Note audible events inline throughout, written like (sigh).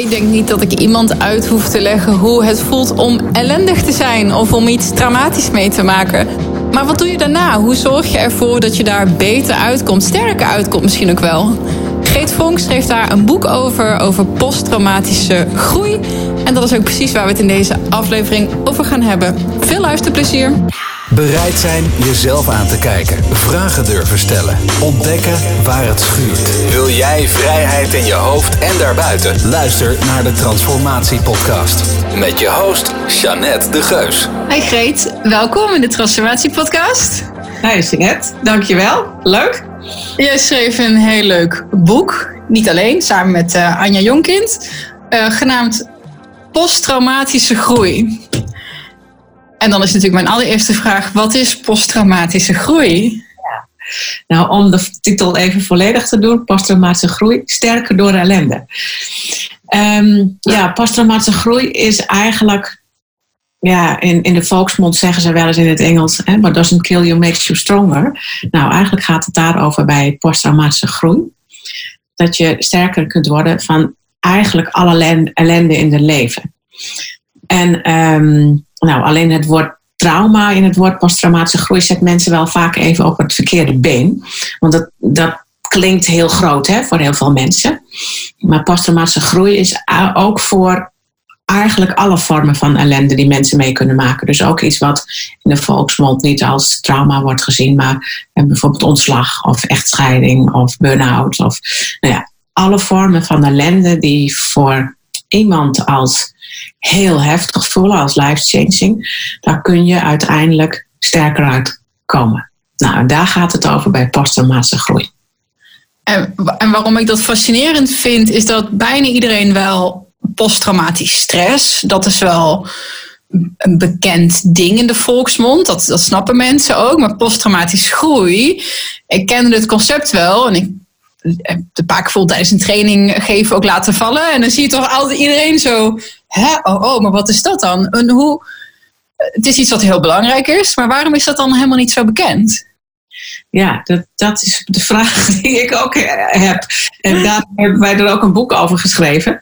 Ik denk niet dat ik iemand uit hoef te leggen hoe het voelt om ellendig te zijn of om iets traumatisch mee te maken. Maar wat doe je daarna? Hoe zorg je ervoor dat je daar beter uitkomt, sterker uitkomt misschien ook wel? Geet Vonk schreef daar een boek over, over posttraumatische groei. En dat is ook precies waar we het in deze aflevering over gaan hebben. Veel luisterplezier. Bereid zijn jezelf aan te kijken. Vragen durven stellen. Ontdekken waar het schuurt. Wil jij vrijheid in je hoofd en daarbuiten? Luister naar de Transformatie Podcast. Met je host, Jeannette de Geus. Hey Greet, welkom in de Transformatie Podcast. Hey Jeannette, dankjewel. Leuk. Jij schreef een heel leuk boek. Niet alleen, samen met uh, Anja Jonkind. Uh, genaamd Posttraumatische Groei. En dan is natuurlijk mijn allereerste vraag: wat is posttraumatische groei? Ja. Nou, om de titel even volledig te doen: posttraumatische groei, sterker door ellende. Um, ja, posttraumatische groei is eigenlijk. Ja, in, in de volksmond zeggen ze wel eens in het Engels: hè, What doesn't kill you makes you stronger. Nou, eigenlijk gaat het daarover bij posttraumatische groei. Dat je sterker kunt worden van eigenlijk alle ellende in het leven. En um, nou, alleen het woord trauma in het woord posttraumatische groei zet mensen wel vaak even op het verkeerde been. Want dat, dat klinkt heel groot hè, voor heel veel mensen. Maar posttraumatische groei is ook voor eigenlijk alle vormen van ellende die mensen mee kunnen maken. Dus ook iets wat in de volksmond niet als trauma wordt gezien, maar bijvoorbeeld ontslag of echtscheiding of burn-out. Of nou ja, alle vormen van ellende die voor iemand als heel heftig voelen, als life-changing, daar kun je uiteindelijk sterker uitkomen. Nou, daar gaat het over bij posttraumatische groei. En, en waarom ik dat fascinerend vind, is dat bijna iedereen wel posttraumatisch stress, dat is wel een bekend ding in de volksmond. Dat, dat snappen mensen ook. Maar posttraumatisch groei. Ik kende het concept wel. En ik de paar keer tijdens een training geven ook laten vallen. En dan zie je toch altijd iedereen zo, hè, oh, oh, maar wat is dat dan? En hoe, het is iets wat heel belangrijk is, maar waarom is dat dan helemaal niet zo bekend? Ja, dat, dat is de vraag (laughs) die ik ook heb. En daar hebben wij er ook een boek over geschreven.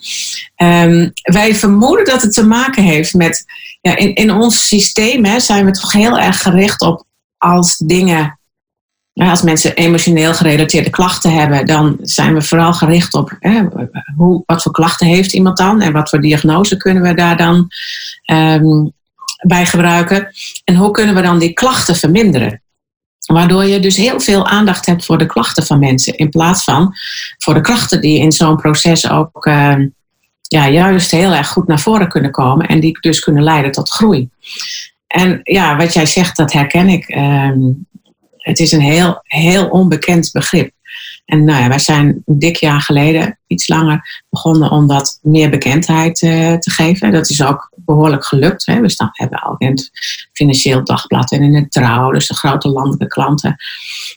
Um, wij vermoeden dat het te maken heeft met. Ja, in, in ons systeem hè, zijn we toch heel erg gericht op als dingen als mensen emotioneel gerelateerde klachten hebben, dan zijn we vooral gericht op hè, hoe, wat voor klachten heeft iemand dan en wat voor diagnose kunnen we daar dan um, bij gebruiken. En hoe kunnen we dan die klachten verminderen? Waardoor je dus heel veel aandacht hebt voor de klachten van mensen, in plaats van voor de krachten die in zo'n proces ook uh, ja, juist heel erg goed naar voren kunnen komen en die dus kunnen leiden tot groei. En ja, wat jij zegt, dat herken ik. Uh, het is een heel, heel onbekend begrip. En nou ja, wij zijn een dik jaar geleden, iets langer, begonnen om dat meer bekendheid uh, te geven. Dat is ook behoorlijk gelukt. Hè. We staan, hebben al in het Financieel Dagblad en in het Trouw, dus de grote landelijke klanten.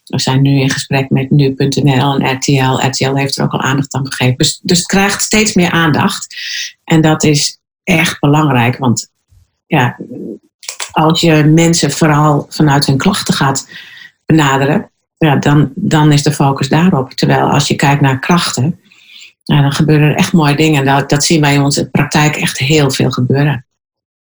We zijn nu in gesprek met nu.nl en RTL. RTL heeft er ook al aandacht aan gegeven. Dus, dus het krijgt steeds meer aandacht. En dat is echt belangrijk, want ja, als je mensen vooral vanuit hun klachten gaat benaderen, ja, dan, dan is de focus daarop. Terwijl als je kijkt naar krachten, nou, dan gebeuren er echt mooie dingen. Dat, dat zien wij in onze praktijk echt heel veel gebeuren.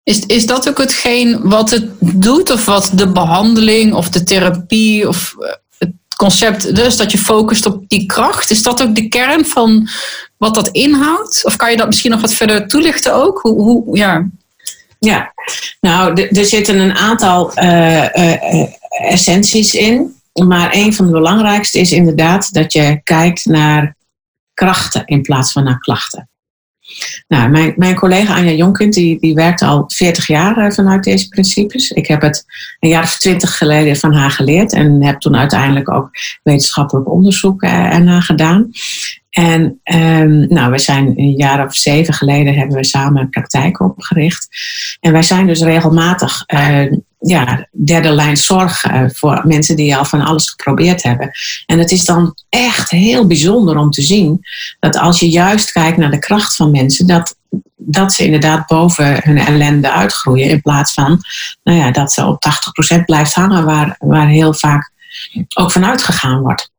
Is, is dat ook hetgeen wat het doet? Of wat de behandeling of de therapie of eh, het concept, dus dat je focust op die kracht? Is dat ook de kern van wat dat inhoudt? Of kan je dat misschien nog wat verder toelichten ook? Hoe, hoe, ja. ja, nou, er zitten een aantal uh, uh, essenties in. Maar een van de belangrijkste is inderdaad dat je kijkt naar krachten in plaats van naar klachten. Nou, mijn, mijn collega Anja Jonkind die, die werkt al 40 jaar eh, vanuit deze principes. Ik heb het een jaar of twintig geleden van haar geleerd en heb toen uiteindelijk ook wetenschappelijk onderzoek eh, ernaar gedaan. En um, nou, we zijn een jaar of zeven geleden hebben we samen een praktijk opgericht. En wij zijn dus regelmatig uh, ja, derde lijn zorg uh, voor mensen die al van alles geprobeerd hebben. En het is dan echt heel bijzonder om te zien dat als je juist kijkt naar de kracht van mensen, dat, dat ze inderdaad boven hun ellende uitgroeien. In plaats van nou ja, dat ze op 80% blijft hangen, waar, waar heel vaak ook vanuit gegaan wordt.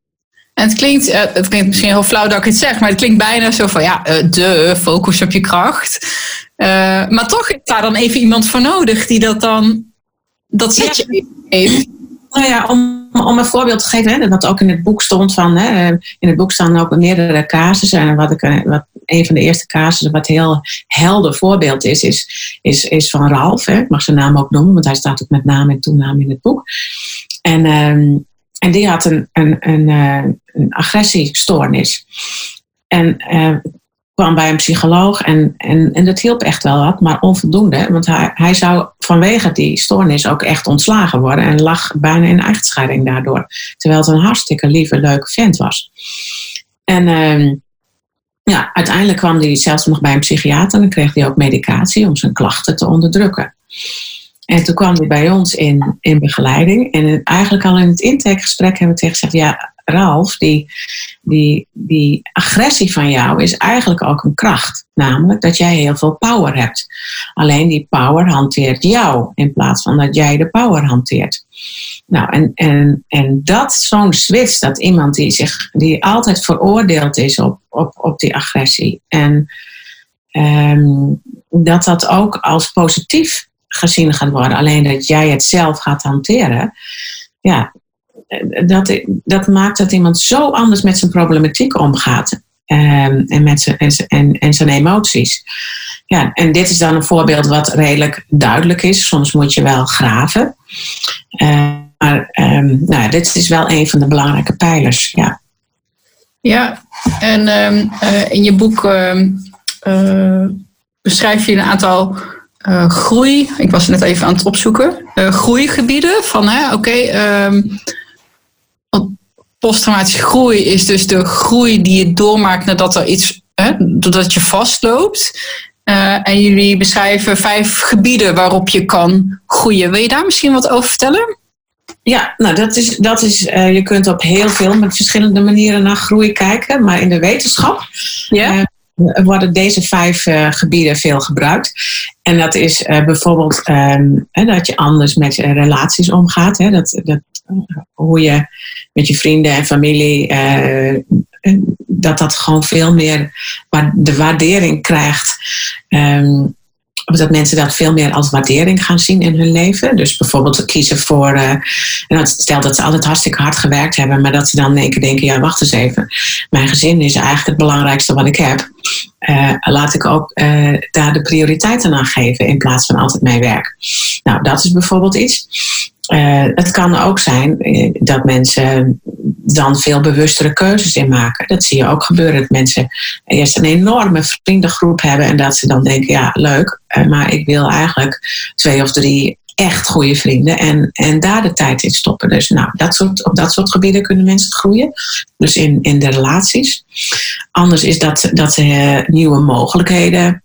En het klinkt, eh, het klinkt misschien heel flauw dat ik het zeg, maar het klinkt bijna zo van ja, eh, de focus op je kracht. Maar toch is daar dan even iemand voor nodig die dat dan dat zetje heeft. Nou ja, om, om een voorbeeld te geven, hè, wat ook in het boek stond van, hè, in het boek staan ook meerdere casussen. En wat, ik, wat een van de eerste casussen, wat heel helder voorbeeld is, is, is, is van Ralf. Hè. Ik mag zijn naam ook noemen, want hij staat ook met naam en toenaam in het boek. En, um, en die had een, een, een, een agressiestoornis. En uh, kwam bij een psycholoog en, en, en dat hielp echt wel wat, maar onvoldoende. Want hij, hij zou vanwege die stoornis ook echt ontslagen worden en lag bijna in echtscheiding daardoor. Terwijl het een hartstikke lieve, leuke vent was. En uh, ja, uiteindelijk kwam hij zelfs nog bij een psychiater en kreeg hij ook medicatie om zijn klachten te onderdrukken. En toen kwam hij bij ons in, in begeleiding. En eigenlijk al in het intakegesprek hebben we tegen gezegd: Ja, Ralf, die, die, die agressie van jou is eigenlijk ook een kracht. Namelijk dat jij heel veel power hebt. Alleen die power hanteert jou in plaats van dat jij de power hanteert. Nou, en, en, en dat, zo'n switch, dat iemand die, zich, die altijd veroordeeld is op, op, op die agressie. En um, dat dat ook als positief gezien gaat worden. Alleen dat jij het zelf gaat hanteren. Ja, dat, dat maakt dat iemand zo anders met zijn problematiek omgaat. Um, en, met zijn, en, en, zijn emoties. Ja, en dit is dan een voorbeeld wat redelijk duidelijk is. Soms moet je wel graven. Uh, maar um, nou, dit is wel een van de belangrijke pijlers. Ja, ja en uh, in je boek uh, beschrijf je een aantal groei. Ik was net even aan het opzoeken. Groeigebieden van oké. Posttraumatische groei is dus de groei die je doormaakt nadat er iets, hè, doordat je vastloopt. Uh, en jullie beschrijven vijf gebieden waarop je kan groeien. Wil je daar misschien wat over vertellen? Ja, nou dat is, dat is uh, je kunt op heel veel met verschillende manieren naar groei kijken. Maar in de wetenschap ja. Uh, worden deze vijf gebieden veel gebruikt. En dat is bijvoorbeeld um, dat je anders met relaties omgaat. Hè, dat, dat, hoe je met je vrienden en familie, uh, dat dat gewoon veel meer de waardering krijgt. Um, dat mensen dat veel meer als waardering gaan zien in hun leven. Dus bijvoorbeeld kiezen voor, uh, stel dat ze altijd hartstikke hard gewerkt hebben, maar dat ze dan in één keer denken, ja wacht eens even, mijn gezin is eigenlijk het belangrijkste wat ik heb. Uh, laat ik ook daar de prioriteiten aan geven in plaats van altijd mijn werk. Nou, dat is bijvoorbeeld iets. Uh, het kan ook zijn dat mensen dan veel bewustere keuzes in maken. Dat zie je ook gebeuren. Dat mensen eerst een enorme vriendengroep hebben en dat ze dan denken: ja, leuk, maar ik wil eigenlijk twee of drie echt goede vrienden en, en daar de tijd in stoppen. Dus nou, dat soort, op dat soort gebieden kunnen mensen groeien. Dus in, in de relaties. Anders is dat, dat ze nieuwe mogelijkheden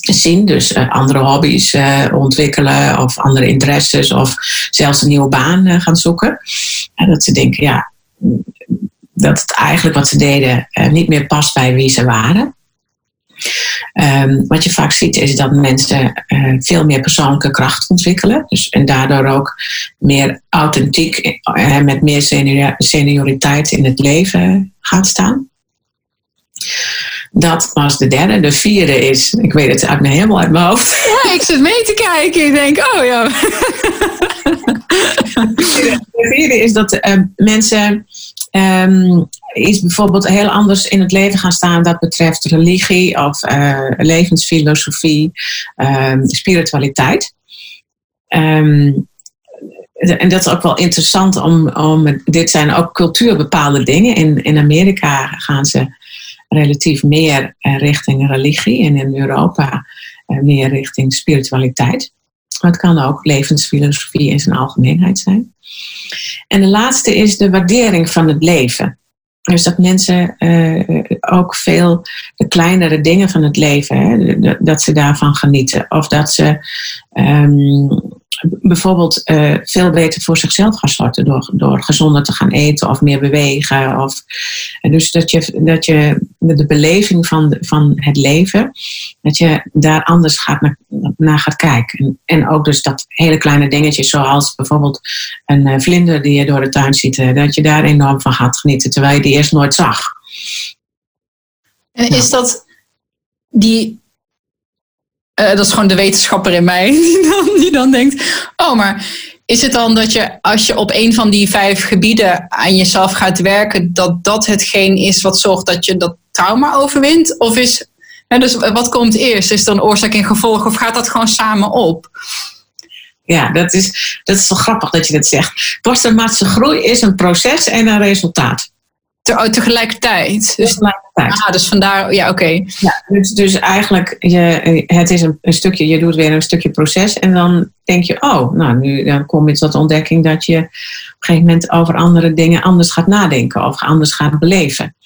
zien. Dus uh, andere hobby's uh, ontwikkelen of andere interesses of zelfs een nieuwe baan gaan zoeken. En dat ze denken, ja, dat het eigenlijk wat ze deden niet meer past bij wie ze waren. Um, wat je vaak ziet is dat mensen veel meer persoonlijke kracht ontwikkelen. Dus, en daardoor ook meer authentiek uh, met meer senior, senioriteit in het leven gaan staan. Dat was de derde. De vierde is, ik weet het uit me helemaal uit mijn hoofd. Ja, ik zit mee te kijken. Ik denk, oh ja. De vierde is dat uh, mensen um, is bijvoorbeeld heel anders in het leven gaan staan dat betreft religie of uh, levensfilosofie, um, spiritualiteit. Um, en dat is ook wel interessant om, om, dit zijn ook cultuurbepaalde dingen. In, in Amerika gaan ze relatief meer uh, richting religie en in Europa uh, meer richting spiritualiteit. Maar het kan ook levensfilosofie in zijn algemeenheid zijn. En de laatste is de waardering van het leven. Dus dat mensen uh, ook veel de kleinere dingen van het leven, hè, dat ze daarvan genieten. Of dat ze um, bijvoorbeeld uh, veel beter voor zichzelf gaan zorgen door, door gezonder te gaan eten of meer bewegen. Of, dus dat je, dat je de beleving van, van het leven, dat je daar anders gaat naar, naar gaat kijken. En, en, ook dus dat hele kleine dingetjes, zoals bijvoorbeeld een uh, vlinder die je door de tuin ziet, uh, dat je daar enorm van gaat genieten, terwijl je die eerst nooit zag. En is dat die. Uh, dat is gewoon de wetenschapper in mij (laughs) die dan, die dan denkt: oh, maar is het dan dat je als je op een van die vijf gebieden aan jezelf gaat werken, dat dat hetgeen is wat zorgt dat je dat trauma overwint? Of is, hè, dus wat komt eerst? Is dan oorzaak en gevolg of gaat dat gewoon samen op? Ja, dat is, dat is wel grappig dat je dat zegt. Posttraumatische groei is een proces en een resultaat. Te, oh, tegelijkertijd. Dus, tegelijkertijd. Ah, dus vandaar, ja, oké. Ja, dus, dus eigenlijk, je, het is een, een, stukje, je doet weer een stukje proces en dan denk je, oh, nou, nu dan kom je tot de ontdekking dat je op een gegeven moment over andere dingen anders gaat nadenken of anders gaat beleven.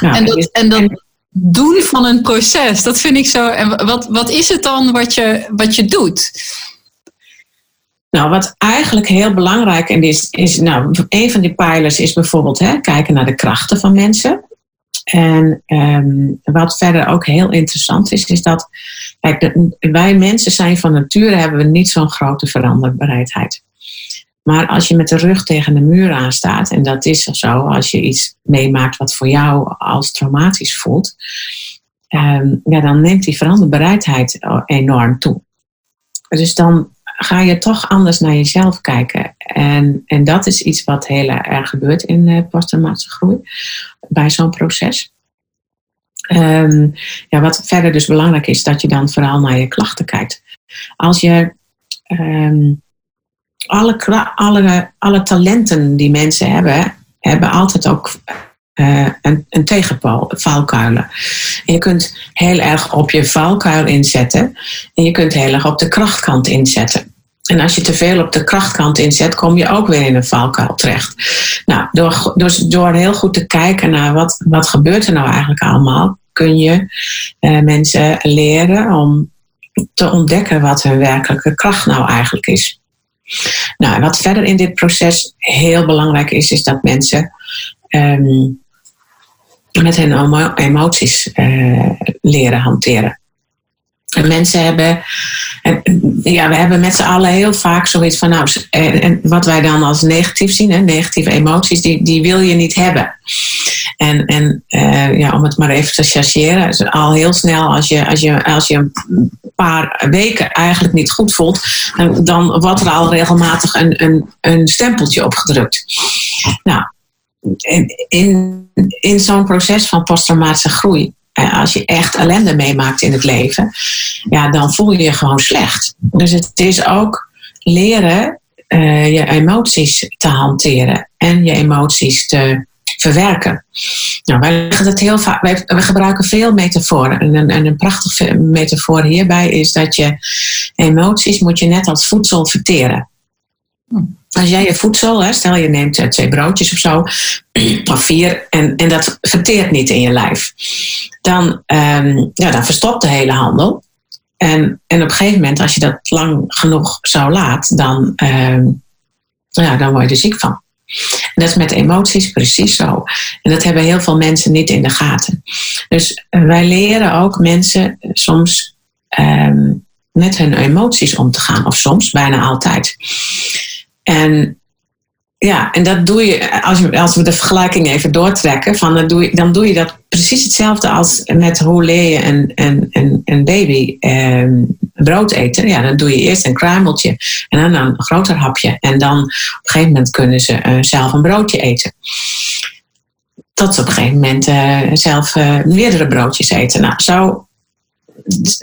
Nou, en, dat, en dan doen van een proces, dat vind ik zo. En wat, wat is het dan wat je, wat je doet? Nou, wat eigenlijk heel belangrijk is, is nou, een van die pijlers is bijvoorbeeld hè, kijken naar de krachten van mensen. En um, wat verder ook heel interessant is, is dat kijk, wij mensen zijn van nature hebben we niet zo'n grote veranderbereidheid. Maar als je met de rug tegen de muur aanstaat, en dat is zo als je iets meemaakt wat voor jou als traumatisch voelt, um, ja, dan neemt die veranderbereidheid enorm toe. Dus dan ga je toch anders naar jezelf kijken. En, en dat is iets wat heel erg gebeurt in uh, posttraumatische groei, bij zo'n proces. Um, ja, wat verder dus belangrijk is, dat je dan vooral naar je klachten kijkt. Als je um, alle, alle, alle talenten die mensen hebben, hebben altijd ook uh, een, een tegenpool, valkuilen. En je kunt heel erg op je valkuil inzetten en je kunt heel erg op de krachtkant inzetten. En als je te veel op de krachtkant inzet, kom je ook weer in een valkuil terecht. Nou, door, dus door heel goed te kijken naar wat, wat gebeurt er nou eigenlijk allemaal, kun je uh, mensen leren om te ontdekken wat hun werkelijke kracht nou eigenlijk is. Nou, wat verder in dit proces heel belangrijk is, is dat mensen um, met hun emoties uh, leren hanteren. En mensen hebben, ja, we hebben met z'n allen heel vaak zoiets van, nou, en wat wij dan als negatief zien, hè, negatieve emoties, die, die wil je niet hebben. En, en uh, ja, om het maar even te chargeren, al heel snel, als je, als, je, als je een paar weken eigenlijk niet goed voelt, dan wordt er al regelmatig een, een, een stempeltje opgedrukt. Nou, in, in zo'n proces van posttraumatische groei als je echt ellende meemaakt in het leven, ja, dan voel je je gewoon slecht. Dus het is ook leren uh, je emoties te hanteren en je emoties te verwerken. Nou, wij, het heel vaak, wij, we gebruiken veel metaforen. En een, en een prachtige metafoor hierbij is dat je emoties moet je net als voedsel verteren. Als jij je voedsel, hè, stel je neemt eh, twee broodjes of zo, of vier, en, en dat verteert niet in je lijf, dan, um, ja, dan verstopt de hele handel. En, en op een gegeven moment, als je dat lang genoeg zo laat, dan, um, ja, dan word je er ziek van. Dat is met emoties precies zo. En dat hebben heel veel mensen niet in de gaten. Dus eh, wij leren ook mensen soms um, met hun emoties om te gaan. Of soms, bijna altijd. En ja, en dat doe je, als, je, als we de vergelijking even doortrekken, van, dan, doe je, dan doe je dat precies hetzelfde als met hoe leer je een, baby eh, brood eten. Ja, dan doe je eerst een kruimeltje en dan een groter hapje. En dan op een gegeven moment kunnen ze uh, zelf een broodje eten. Tot ze op een gegeven moment uh, zelf uh, meerdere broodjes eten. Nou, zo,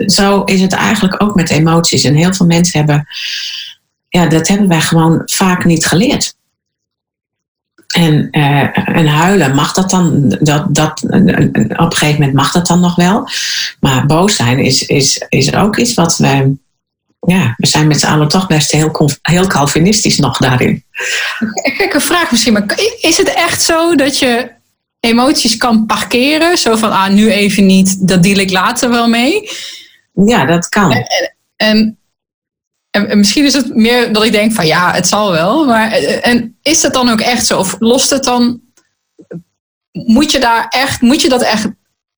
zo is het eigenlijk ook met emoties. En heel veel mensen hebben ja, dat hebben wij gewoon vaak niet geleerd. En, uh, en huilen, mag dat dan? Dat, dat, op een gegeven moment mag dat dan nog wel. Maar boos zijn is, is, is ook iets wat we. Ja, we zijn met z'n allen toch best heel, heel Calvinistisch nog daarin. Een vraag misschien, maar is het echt zo dat je emoties kan parkeren? Zo van, ah, nu even niet, dat deal ik later wel mee. Ja, dat kan. En, en, en, misschien is het meer dat ik denk van ja, het zal wel. Maar en is het dan ook echt zo? Of lost het dan. Moet je daar echt, moet je dat echt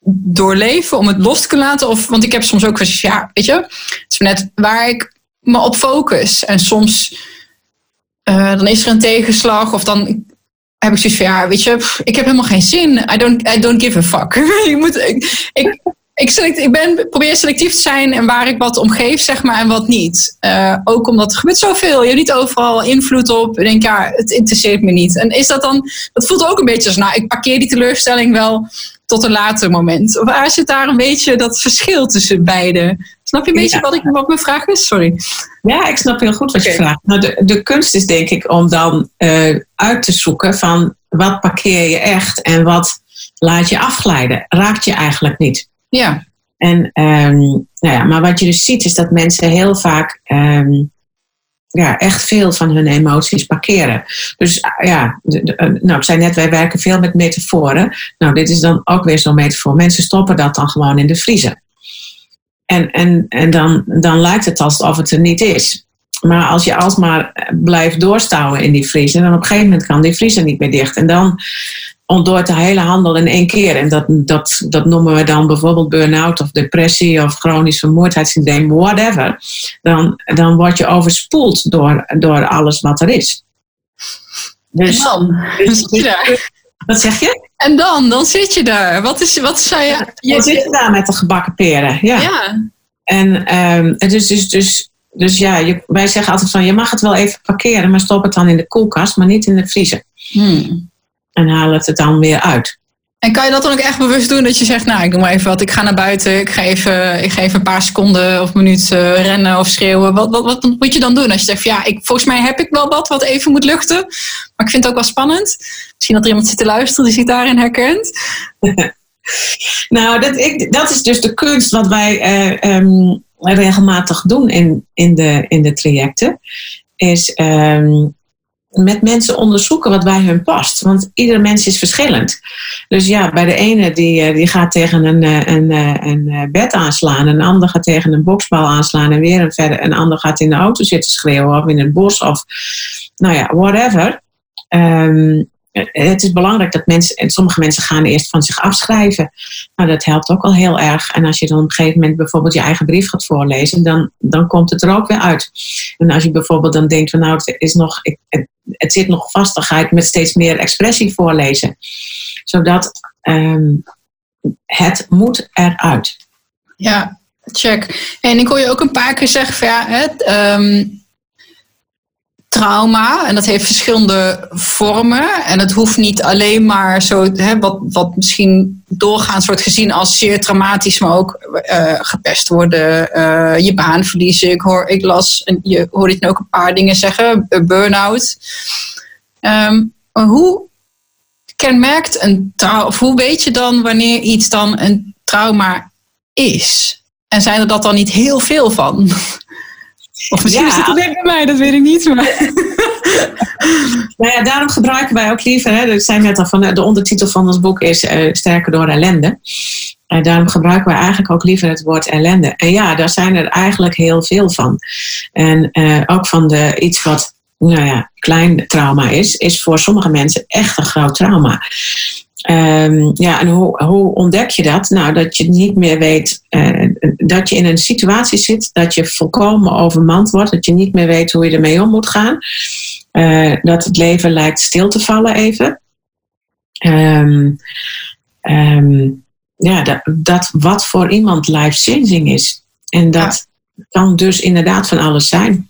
doorleven om het los te kunnen laten? Of, want ik heb soms ook gezegd, ja, weet je, het is net waar ik me op focus. En soms uh, dan is er een tegenslag of dan heb ik zoiets van, ja, weet je, ik heb helemaal geen zin. I don't, I don't give a fuck. (laughs) je moet, ik, ik, select, ik ben, probeer selectief te zijn en waar ik wat omgeef, zeg maar, en wat niet. Uh, ook omdat er gebeurt zoveel. Je hebt niet overal invloed op. Ik denk, ja, het interesseert me niet. En is dat dan, dat voelt ook een beetje als, nou, ik parkeer die teleurstelling wel tot een later moment. Of waar zit daar een beetje dat verschil tussen beide? Snap je een beetje wat, ik, wat mijn vraag is? Sorry. Ja, ik snap heel goed wat je vraagt. Nou, de, de kunst is denk ik om dan uh, uit te zoeken van wat parkeer je echt en wat laat je afglijden. Raakt je eigenlijk niet. Ja. En, um, nou ja, maar wat je dus ziet is dat mensen heel vaak um, ja, echt veel van hun emoties parkeren. Dus ja, nou, ik zei net, wij werken veel met metaforen. Nou, dit is dan ook weer zo'n metafoor. Mensen stoppen dat dan gewoon in de vriezer. En, en, en dan, dan lijkt het alsof het er niet is. Maar als je alsmaar blijft doorstouwen in die vriezer, dan op een gegeven moment kan die vriezer niet meer dicht. En dan ontdooit de hele handel in één keer. En dat, dat, dat noemen we dan bijvoorbeeld burn-out of depressie of chronisch vermoeidheidssyndroom, whatever. Dan, dan word je overspoeld door, door alles wat er is. Dus, dan, dus, dus, wat zeg je? En dan, dan zit je daar. Wat, is, wat zei je? je dan zit je daar met de gebakken peren. Ja. ja. En um, dus, dus, dus, dus ja, je, wij zeggen altijd van je mag het wel even parkeren, maar stop het dan in de koelkast, maar niet in de vriezer. Hmm. En haal het er dan weer uit. En kan je dat dan ook echt bewust doen? Dat je zegt, nou, ik doe maar even wat. Ik ga naar buiten. Ik ga even, ik ga even een paar seconden of minuten rennen of schreeuwen. Wat, wat, wat moet je dan doen? Als je zegt, ja, ik, volgens mij heb ik wel wat wat even moet luchten. Maar ik vind het ook wel spannend. Misschien dat er iemand zit te luisteren die zich daarin herkent. (laughs) nou, dat, ik, dat is dus de kunst wat wij uh, um, regelmatig doen in, in, de, in de trajecten. Is um, met mensen onderzoeken wat bij hun past. Want ieder mens is verschillend. Dus ja, bij de ene die, eh, die gaat tegen een, eh, een, eh, een bed aanslaan. Een ander gaat tegen een boksbal aanslaan. En weer een, verder, een ander gaat in de auto zitten schreeuwen. Of in het bos. Of nou ja, whatever. Um, het is belangrijk dat mensen, en sommige mensen gaan eerst van zich afschrijven. Nou, dat helpt ook al heel erg. En als je dan op een gegeven moment bijvoorbeeld je eigen brief gaat voorlezen, dan, dan komt het er ook weer uit. En als je bijvoorbeeld dan denkt van nou, het, is nog, het, het zit nog vast, dan ga ik met steeds meer expressie voorlezen. Zodat um, het moet eruit. Ja, check. En ik hoor je ook een paar keer zeggen van ja, het, trauma. En dat heeft verschillende vormen. En het hoeft niet alleen maar zo, hè, wat, wat misschien doorgaans wordt gezien als zeer traumatisch, maar ook uh, gepest worden, uh, je baan verliezen. Ik, hoor, ik las, en je hoorde het ook een paar dingen zeggen, burn-out. Um, hoe kenmerkt een trauma, of hoe weet je dan wanneer iets dan een trauma is? En zijn er dat dan niet heel veel van? (laughs) Of misschien ja. is het alleen bij mij, dat weet ik niet. Maar. (laughs) nou ja, daarom gebruiken wij ook liever, hè, dat zei net al, van, de ondertitel van ons boek is uh, Sterker door ellende. En daarom gebruiken wij eigenlijk ook liever het woord ellende. En ja, daar zijn er eigenlijk heel veel van. En uh, ook van de iets wat nou ja, klein trauma is, is voor sommige mensen echt een groot trauma. Um, ja, en hoe, hoe ontdek je dat? Nou, dat je niet meer weet uh, dat je in een situatie zit dat je volkomen overmand wordt, dat je niet meer weet hoe je ermee om moet gaan. Uh, dat het leven lijkt stil te vallen even. Um, um, ja, dat, dat, wat voor iemand life-changing is. En dat kan dus inderdaad van alles zijn.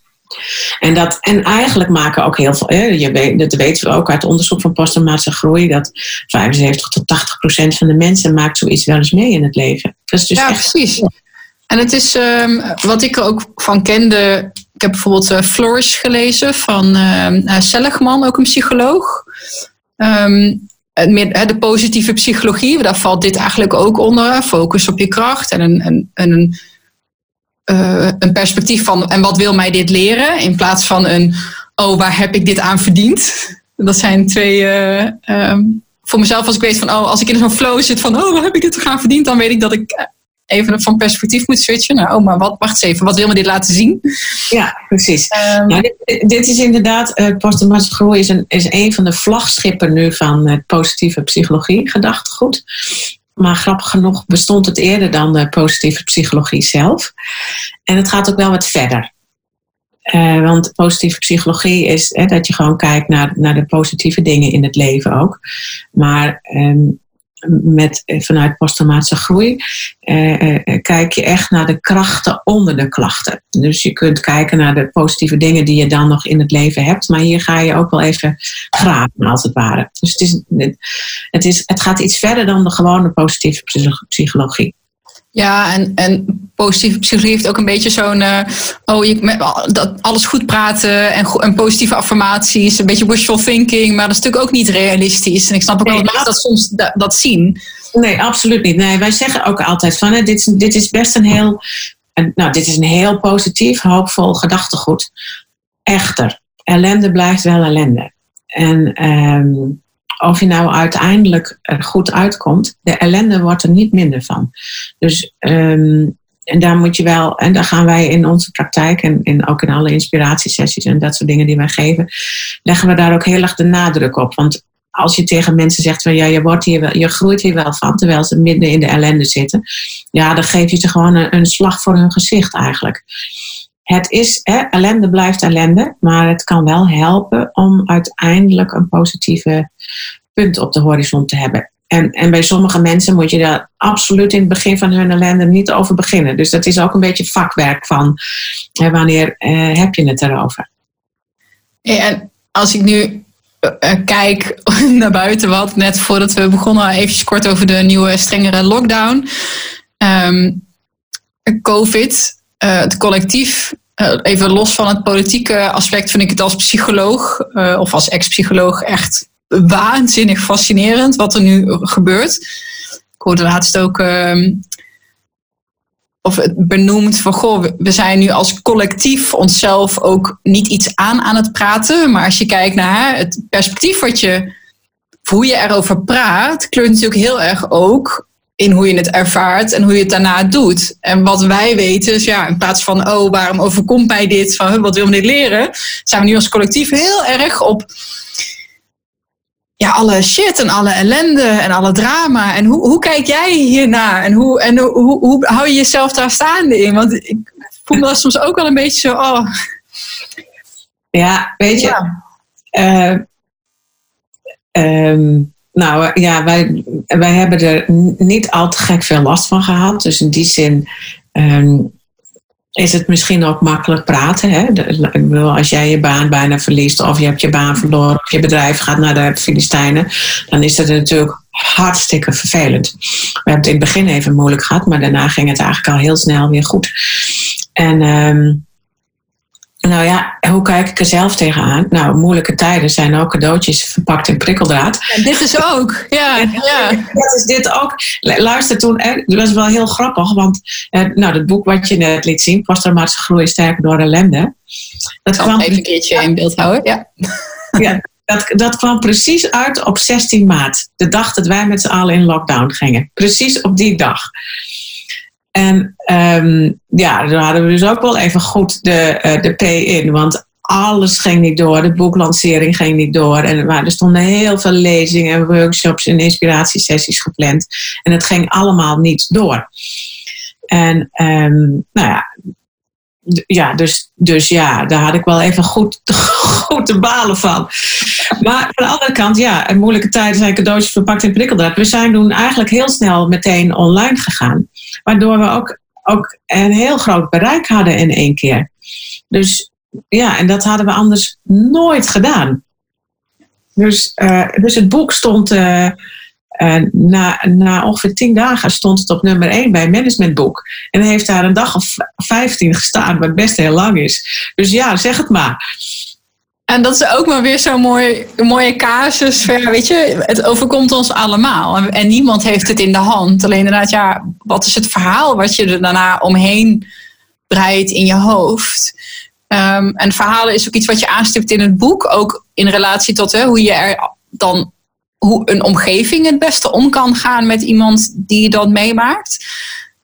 En, dat, en eigenlijk maken ook heel veel, je weet, dat weten we ook uit onderzoek van posttraumatische groei, dat 75 tot 80 procent van de mensen maakt zoiets wel eens mee in het leven. Dat is dus ja, echt, precies. En het is um, wat ik er ook van kende. Ik heb bijvoorbeeld uh, Flourish gelezen van uh, Seligman, ook een psycholoog. Um, meer, de positieve psychologie, daar valt dit eigenlijk ook onder. Focus op je kracht en een, een, een uh, een perspectief van en wat wil mij dit leren? In plaats van een oh, waar heb ik dit aan verdiend? Dat zijn twee. Uh, um, voor mezelf, als ik weet van oh, als ik in zo'n flow zit van oh, waar heb ik dit aan verdiend? Dan weet ik dat ik even van perspectief moet switchen. Nou, oh, maar wat, wacht eens even, wat wil me dit laten zien? Ja, precies. Um, nou, dit, dit, is inderdaad, uh, posttraumatische groei is een, is een van de vlagschippen nu van positieve psychologie, gedachtegoed. Maar grappig genoeg bestond het eerder dan de positieve psychologie zelf. En het gaat ook wel wat verder. Uh, want positieve psychologie is hè, dat je gewoon kijkt naar, naar de positieve dingen in het leven ook. Maar um, met, eh, vanuit posttraumatische groei uh, kijk je echt naar de krachten onder de klachten. Dus je kunt kijken naar de positieve dingen die je dan nog in het leven hebt. Maar hier ga je ook wel even graven, als het ware. Dus het, is, het, is, het gaat iets verder dan de gewone positieve psychologie. Ja, en, en positieve psychologie heeft ook een beetje zo'n. Uh, oh, je, dat alles goed praten en, en positieve affirmaties. Een beetje wishful thinking, maar dat is natuurlijk ook niet realistisch. En ik snap ook wel dat dat soms dat, dat zien. Nee, absoluut niet. Nee, wij zeggen ook altijd van: hè, dit, is, dit is best een heel. Nou, dit is een heel positief, hoopvol gedachtegoed. Echter, ellende blijft wel ellende. En. Um, of je nou uiteindelijk er goed uitkomt, de ellende wordt er niet minder van. Dus um, en daar moet je wel, en daar gaan wij in onze praktijk en in, ook in alle inspiratiesessies en dat soort dingen die wij geven, leggen we daar ook heel erg de nadruk op. Want als je tegen mensen zegt van ja, je, wordt hier wel, je groeit hier wel van, terwijl ze midden in de ellende zitten, ja, dan geef je ze gewoon een slag voor hun gezicht eigenlijk. Het is, hè, ellende blijft ellende, maar het kan wel helpen om uiteindelijk een positieve punt op de horizon te hebben. En, en bij sommige mensen moet je daar absoluut in het begin van hun ellende niet over beginnen. Dus dat is ook een beetje vakwerk van hè, wanneer eh, heb je het erover. En als ik nu uh, kijk (laughs) naar buiten wat, net voordat we begonnen, even kort over de nieuwe strengere lockdown. Um, Covid, uh, het collectief, even los van het politieke aspect, vind ik het als psycholoog of als ex-psycholoog echt waanzinnig fascinerend wat er nu gebeurt. Ik hoorde laatst ook uh, of het benoemd van goh, we zijn nu als collectief onszelf ook niet iets aan aan het praten. Maar als je kijkt naar het perspectief wat je, hoe je erover praat, kleurt natuurlijk heel erg ook in hoe je het ervaart en hoe je het daarna doet. En wat wij weten is, ja, in plaats van, oh, waarom overkomt mij dit? Van, wat wil me dit leren? Zijn we nu als collectief heel erg op ja, alle shit en alle ellende en alle drama. En hoe, hoe kijk jij hiernaar? En, hoe, en hoe, hoe hou je jezelf daar staande in? Want ik voel me soms ook wel een beetje zo, oh. Ja, weet je. Ja. Uh, um, nou ja, wij, wij hebben er niet al te gek veel last van gehad. Dus in die zin um, is het misschien ook makkelijk praten. Hè? als jij je baan bijna verliest of je hebt je baan verloren of je bedrijf gaat naar de Filistijnen, dan is dat natuurlijk hartstikke vervelend. We hebben het in het begin even moeilijk gehad, maar daarna ging het eigenlijk al heel snel weer goed. En um, nou ja, hoe kijk ik er zelf tegenaan? Nou, moeilijke tijden zijn ook cadeautjes verpakt in prikkeldraad. En dit is ook, ja. (laughs) ja. Dat is dit ook. Luister toen, dat was wel heel grappig, want eh, nou, het boek wat je net liet zien, Posttraumatische groei sterker door ellende. Dat kwam even een keertje in beeld houden, ja. (laughs) Ja, dat, dat kwam precies uit op 16 maart. De dag dat wij met z'n allen in lockdown gingen. Precies op die dag. En um, ja, daar hadden we dus ook wel even goed de, uh, de P in. Want alles ging niet door. De boeklancering ging niet door. En er stonden heel veel lezingen en workshops en inspiratiesessies gepland. En het ging allemaal niet door. En um, nou ja, ja, dus, dus ja, daar had ik wel even goed, (laughs) goed balen van. Maar aan de andere kant, ja, een moeilijke tijden zijn cadeautjes verpakt in prikkeldraad. We zijn toen eigenlijk heel snel meteen online gegaan. Waardoor we ook, ook een heel groot bereik hadden in één keer. Dus ja, en dat hadden we anders nooit gedaan. Dus, uh, dus het boek stond... Uh, na, na ongeveer tien dagen stond het op nummer één bij Managementboek. En heeft daar een dag of vijftien gestaan, wat best heel lang is. Dus ja, zeg het maar. En dat is ook maar weer zo'n mooi, mooie casus. Weet je, het overkomt ons allemaal. En, en, niemand heeft het in de hand. Alleen inderdaad, ja, wat is het verhaal wat je er daarna omheen breidt in je hoofd? Um, en verhalen is ook iets wat je aanstipt in het boek. Ook in relatie tot hè, hoe je er dan hoe een omgeving het beste om kan gaan met iemand die dan meemaakt.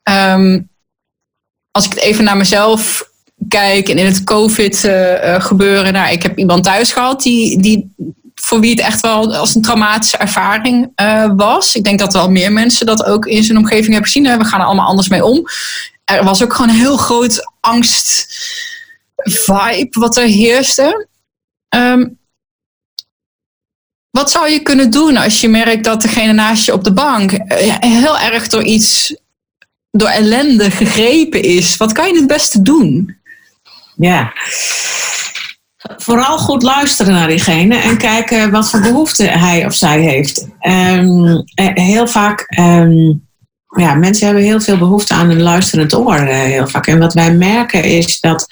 Um, als ik het even naar mezelf kijk en in het COVID uh, gebeuren. Nou, ik heb iemand thuis gehad die, die voor wie het echt wel als een traumatische ervaring uh, was. Ik denk dat wel meer mensen dat ook in zijn omgeving hebben gezien. We gaan er allemaal anders mee om. Er was ook gewoon een heel groot angst vibe wat er heerste. Um, wat zou je kunnen doen als je merkt dat degene naast je op de bank heel erg door iets, door ellende gegrepen is? Wat kan je het beste doen? Ja, vooral goed luisteren naar diegene en kijken wat voor behoeften hij of zij heeft. Um, heel vaak, um, ja, mensen hebben heel veel behoefte aan een luisterend oor. Uh, heel vaak. En wat wij merken is dat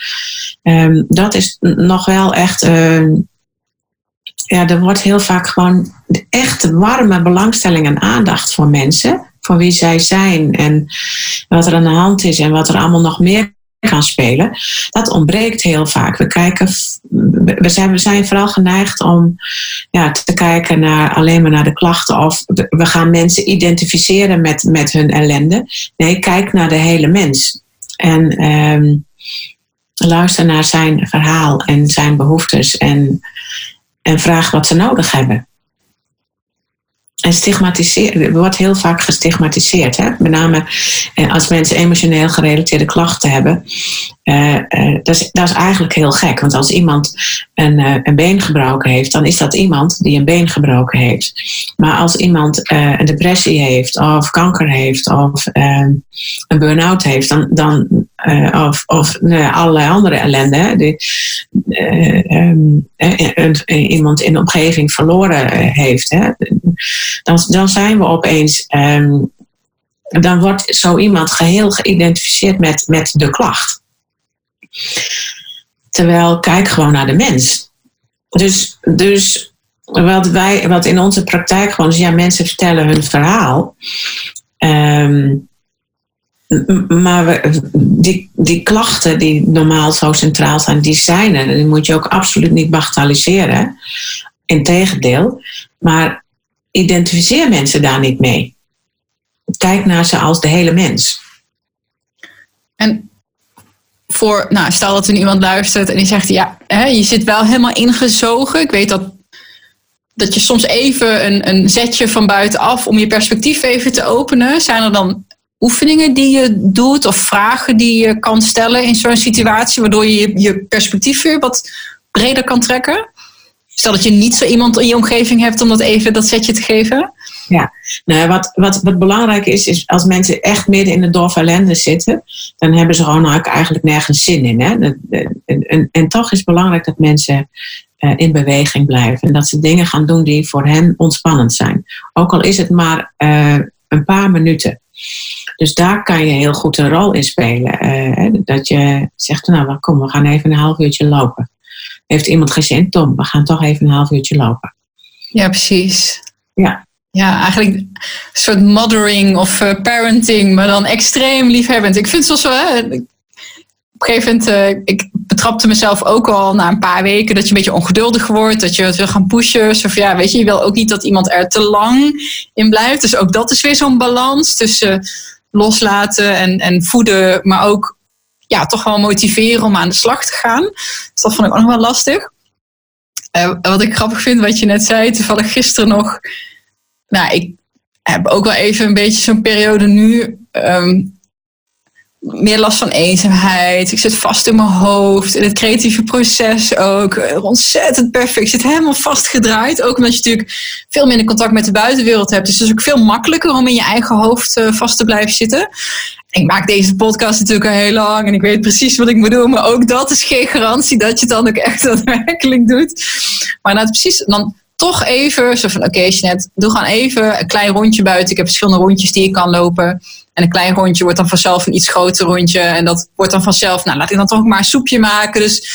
um, dat is nog wel echt. Ja, er wordt heel vaak gewoon echt warme belangstelling en aandacht voor mensen. Voor wie zij zijn en wat er aan de hand is en wat er allemaal nog meer gaan spelen. Dat ontbreekt heel vaak. We, kijken, we, zijn, we zijn vooral geneigd om ja, te kijken naar, alleen maar naar de klachten of we gaan mensen identificeren met, met hun ellende. Nee, kijk naar de hele mens. En um, luister naar zijn verhaal en zijn behoeftes en, en vraag wat ze nodig hebben en stigmatiseren, wordt heel vaak gestigmatiseerd. Hè? Met name eh, als mensen emotioneel gerelateerde klachten hebben. Uh, uh, dat, is, dat is eigenlijk heel gek. Want als iemand een, uh, een been gebroken heeft, dan is dat iemand die een been gebroken heeft. Maar als iemand een depressie heeft, of kanker heeft, of een burn-out heeft, dan, dan, of, of allerlei andere ellende. Die, um, iemand in de omgeving verloren heeft. Hè? Dan, dan zijn we opeens. Um, dan wordt zo iemand geheel geïdentificeerd met, met de klacht. Terwijl, kijk gewoon naar de mens. Dus, dus wat, wij, wat in onze praktijk gewoon is, ja, mensen vertellen hun verhaal. Um, maar we, die, die klachten die normaal zo centraal zijn, die zijn er. Die moet je ook absoluut niet bagatelliseren. Integendeel. Maar identificeer mensen daar niet mee. Kijk naar ze als de hele mens. En voor, nou, stel dat er iemand luistert en die zegt, ja, hè, je zit wel helemaal ingezogen. Ik weet dat, dat je soms even een, een zetje van buitenaf om je perspectief even te openen. Zijn er dan oefeningen die je doet of vragen die je kan stellen in zo'n situatie, waardoor je je perspectief weer wat breder kan trekken? Stel dat je niet zo iemand in je omgeving hebt om dat even dat setje te geven. Ja, nou, wat, wat, wat belangrijk is, is als mensen echt midden in de dorp ellende zitten, dan hebben ze gewoon eigenlijk nergens zin in. Hè? En, en, en toch is het belangrijk dat mensen uh, in beweging blijven. En dat ze dingen gaan doen die voor hen ontspannend zijn. Ook al is het maar uh, een paar minuten. Dus daar kan je heel goed een rol in spelen. Uh, dat je zegt, nou kom, we gaan even een half uurtje lopen. Heeft iemand geen Tom, we gaan toch even een half uurtje lopen. Ja, precies. Ja. Ja, eigenlijk een soort mothering of uh, parenting, maar dan extreem liefhebbend. Ik vind het zo, hè, op een gegeven moment, uh, ik betrapte mezelf ook al na een paar weken dat je een beetje ongeduldig wordt, dat je het wil gaan pushen. Of ja, weet je, je wil ook niet dat iemand er te lang in blijft. Dus ook dat is weer zo'n balans tussen loslaten en, en voeden, maar ook ja, toch wel motiveren om aan de slag te gaan. Dus dat vond ik ook nog wel lastig. Uh, wat ik grappig vind, wat je net zei, toevallig gisteren nog. Nou, ik heb ook wel even een beetje zo'n periode nu. Um, meer last van eenzaamheid. Ik zit vast in mijn hoofd. In het creatieve proces ook. Ontzettend perfect. Ik zit helemaal vastgedraaid. Ook omdat je natuurlijk veel minder contact met de buitenwereld hebt. Dus het is ook veel makkelijker om in je eigen hoofd uh, vast te blijven zitten. Ik maak deze podcast natuurlijk al heel lang en ik weet precies wat ik moet doen. Maar ook dat is geen garantie dat je het dan ook echt (laughs) daadwerkelijk doet. Maar nou, precies, dan toch even zo van oké, okay, Jeanette, doe gewoon even een klein rondje buiten. Ik heb verschillende rondjes die ik kan lopen. En een klein rondje wordt dan vanzelf een iets groter rondje. En dat wordt dan vanzelf, nou laat ik dan toch maar een soepje maken. Dus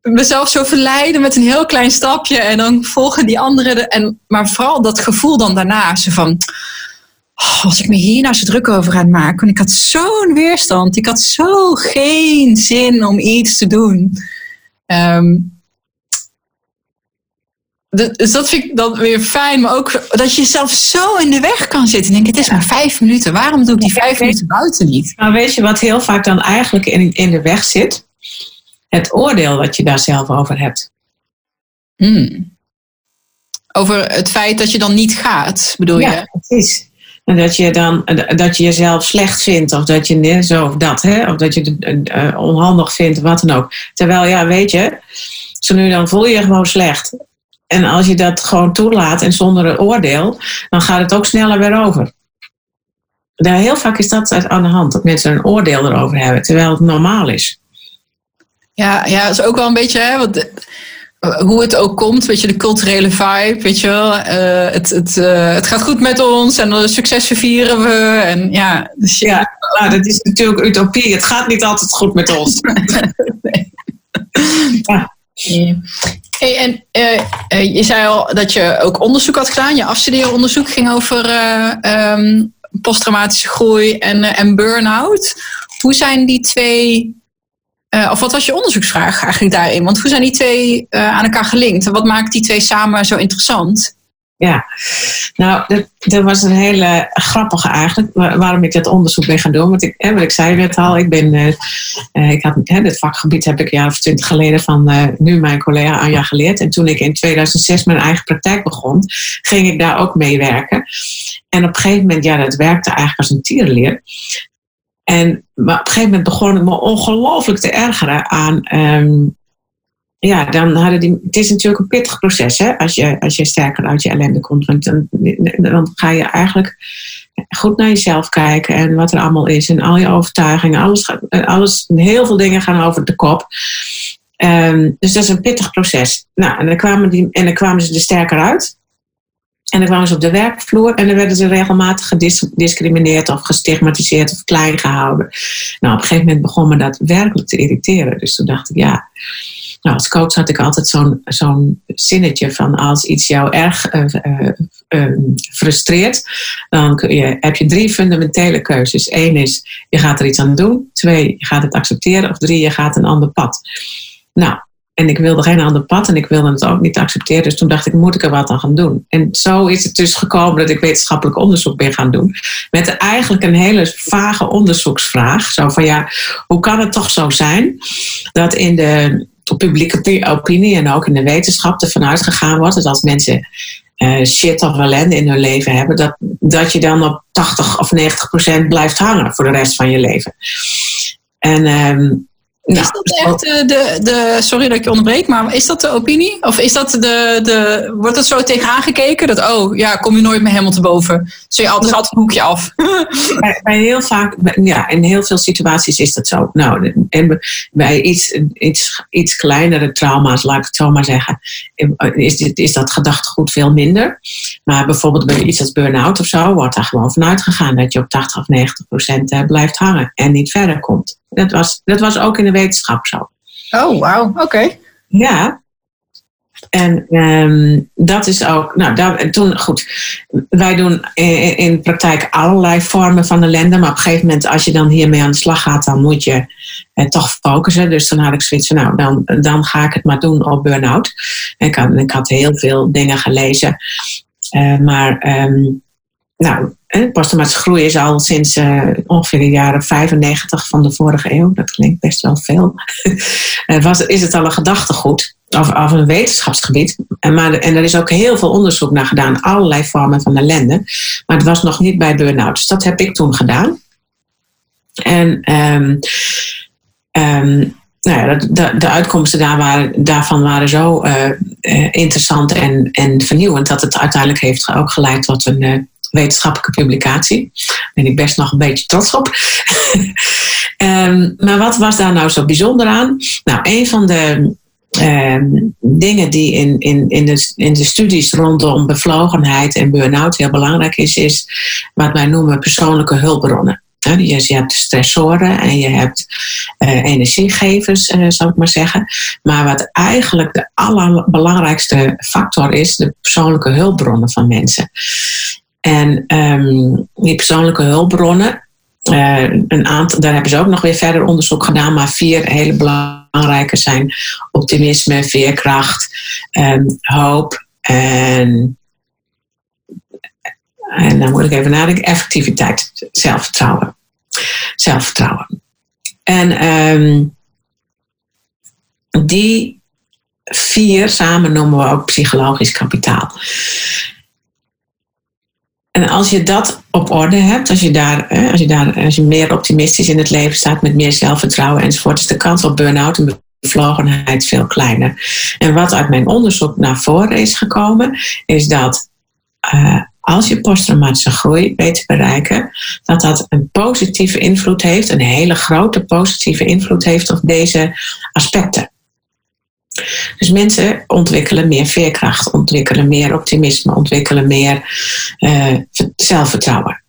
mezelf zo verleiden met een heel klein stapje. En dan volgen die anderen. En, maar vooral dat gevoel dan daarna. Zo van, oh, als ik me hier nou zo druk over ga maken. Ik had zo'n weerstand. Ik had zo geen zin om iets te doen. Um, dus dat vind ik dan weer fijn, maar ook dat je jezelf zo in de weg kan zitten. En denk, het is maar vijf minuten. Waarom doe ik die vijf minuten buiten niet? Nou, weet je wat heel vaak dan eigenlijk in, in de weg zit? Het oordeel wat je daar zelf over hebt. Hmm. over het feit dat je dan niet gaat, bedoel je? Ja, precies. En dat je dan dat je jezelf slecht vindt, of dat je zo of dat, hè? of dat je het uh, onhandig vindt, wat dan ook. Terwijl, ja, weet je, zo nu dan voel je je gewoon slecht. En als je dat gewoon toelaat en zonder een oordeel, dan gaat het ook sneller weer over. heel vaak is dat aan de hand, dat mensen een oordeel erover hebben, terwijl het normaal is. Ja, ja, dat is ook wel een beetje, hè, want hoe het ook komt, weet je, de culturele vibe, weet je wel. Uh, het, het, uh, het gaat goed met ons en de successen vieren we. En ja, dus ja, nou, dat is natuurlijk utopie. Het gaat niet altijd goed met ons. (laughs) nee. ja. Hey, en uh, je zei al dat je ook onderzoek had gedaan. Je afstudeeronderzoek ging over um, posttraumatische groei en, en burn-out. Hoe zijn die twee of wat was je onderzoeksvraag eigenlijk daarin? Want hoe zijn die twee aan elkaar gelinkt? En wat maakt die twee samen zo interessant? Ja, nou, dat, dat was een hele grappige eigenlijk, waarom ik dat onderzoek ben gaan doen. Want ik, hè, wat ik zei net al, ik ben, uh, ik had, hè, dit vakgebied heb ik een jaar of twintig geleden van nu mijn collega Anja geleerd. En toen ik in 2006 mijn eigen praktijk begon, ging ik daar ook meewerken. En op een gegeven moment, ja, dat werkte eigenlijk als een tierenleer. En maar op een gegeven moment begon het me ongelooflijk te ergeren aan. Ehm, ja, dan hadden die. Het is natuurlijk een pittig proces, hè, als je, als je sterker uit je ellende komt. Want dan, dan ga je eigenlijk goed naar jezelf kijken en wat er allemaal is. En al je overtuigingen, alles, alles heel veel dingen gaan over de kop. Um, dus dat is een pittig proces. Nou, en dan kwamen, die, en dan kwamen ze er sterker uit. En dan kwamen ze op de werkvloer en dan werden ze regelmatig gediscrimineerd of gestigmatiseerd of klein gehouden. Nou, op een gegeven moment begon me dat werkelijk te irriteren. Dus toen dacht ik, ja. Nou, als coach had ik altijd zo'n zo'n zinnetje van als iets jou erg uh, uh, frustreert, dan je, heb je drie fundamentele keuzes. Eén is, je gaat er iets aan doen. Twee, je gaat het accepteren. Of drie, je gaat een ander pad. Nou, en ik wilde geen ander pad en ik wilde het ook niet accepteren. Dus toen dacht ik, moet ik er wat aan gaan doen? En zo is het dus gekomen dat ik wetenschappelijk onderzoek ben gaan doen. Met eigenlijk een hele vage onderzoeksvraag. Zo van ja, hoe kan het toch zo zijn dat in de publieke opinie en ook in de wetenschap ervan uitgegaan wordt dat als mensen uh, shit of ellende in hun leven hebben, dat, dat je dan op 80 of 90 procent blijft hangen voor de rest van je leven. En um, is nou, dat echt de, de, de, sorry dat ik je onderbreek, maar is dat de opinie? Of is dat de, de, wordt het zo tegenaan gekeken dat, oh ja, kom je nooit meer helemaal te boven? Zul je altijd, altijd een hoekje af? (laughs) Bij, bij, heel vaak, ja, in heel veel situaties is dat zo. Nou, en bij iets, iets, iets kleinere trauma's, laat ik het zo maar zeggen, is, is dat gedachtegoed veel minder. Maar bijvoorbeeld bij iets als burn-out of zo, wordt daar gewoon vanuit gegaan dat je op 80 of 90 procent eh, blijft hangen en niet verder komt. Dat was, dat was ook in de wetenschap zo. Oh, wauw, oké. Ja. En um, dat is ook, nou, daar, toen, goed, wij doen in, in praktijk allerlei vormen van ellende, maar op een gegeven moment, als je dan hiermee aan de slag gaat, dan moet je eh, toch focussen. Dus dan had ik zoiets van, nou, dan, dan ga ik het maar doen op burn-out. Ik had, ik had heel veel dingen gelezen, uh, maar um, nou, posttraumatische groei is al sinds uh, ongeveer de jaren 95 van de vorige eeuw. Dat klinkt best wel veel. (laughs) Eh, was, is het al een gedachtegoed of een wetenschapsgebied. En, maar, en er is ook heel veel onderzoek naar gedaan. Allerlei vormen van ellende. Maar het was nog niet bij burn-out. Dus dat heb ik toen gedaan. En um, um, nou ja, de, de, uitkomsten daar waren, daarvan waren zo uh, interessant en, en vernieuwend dat het uiteindelijk heeft ook geleid tot een wetenschappelijke publicatie. Daar ben ik best nog een beetje trots op. um, (laughs) maar wat was daar nou zo bijzonder aan? Nou, een van de um, dingen die in, in, in, de, in de studies rondom bevlogenheid en burn-out heel belangrijk is, is wat wij noemen persoonlijke hulpbronnen. Je hebt stressoren en je hebt uh, energiegevers, uh, zou ik maar zeggen. Maar wat eigenlijk de allerbelangrijkste factor is, de persoonlijke hulpbronnen van mensen. En um, die persoonlijke hulpbronnen, uh, een aantal, daar hebben ze ook nog weer verder onderzoek gedaan, maar vier hele belangrijke zijn optimisme, veerkracht, um, hoop en, en dan moet ik even nadenken, effectiviteit, zelfvertrouwen. Zelfvertrouwen. En um, die vier samen noemen we ook psychologisch kapitaal. En als je dat op orde hebt, als je, daar, als, je daar, als je meer optimistisch in het leven staat, met meer zelfvertrouwen enzovoort, is de kans op burn-out en bevlogenheid veel kleiner. En wat uit mijn onderzoek naar voren is gekomen, is dat uh, als je posttraumatische groei weet te bereiken, dat dat een positieve invloed heeft, een hele grote positieve invloed heeft op deze aspecten. Dus mensen ontwikkelen meer veerkracht, ontwikkelen meer optimisme, ontwikkelen meer uh, zelfvertrouwen.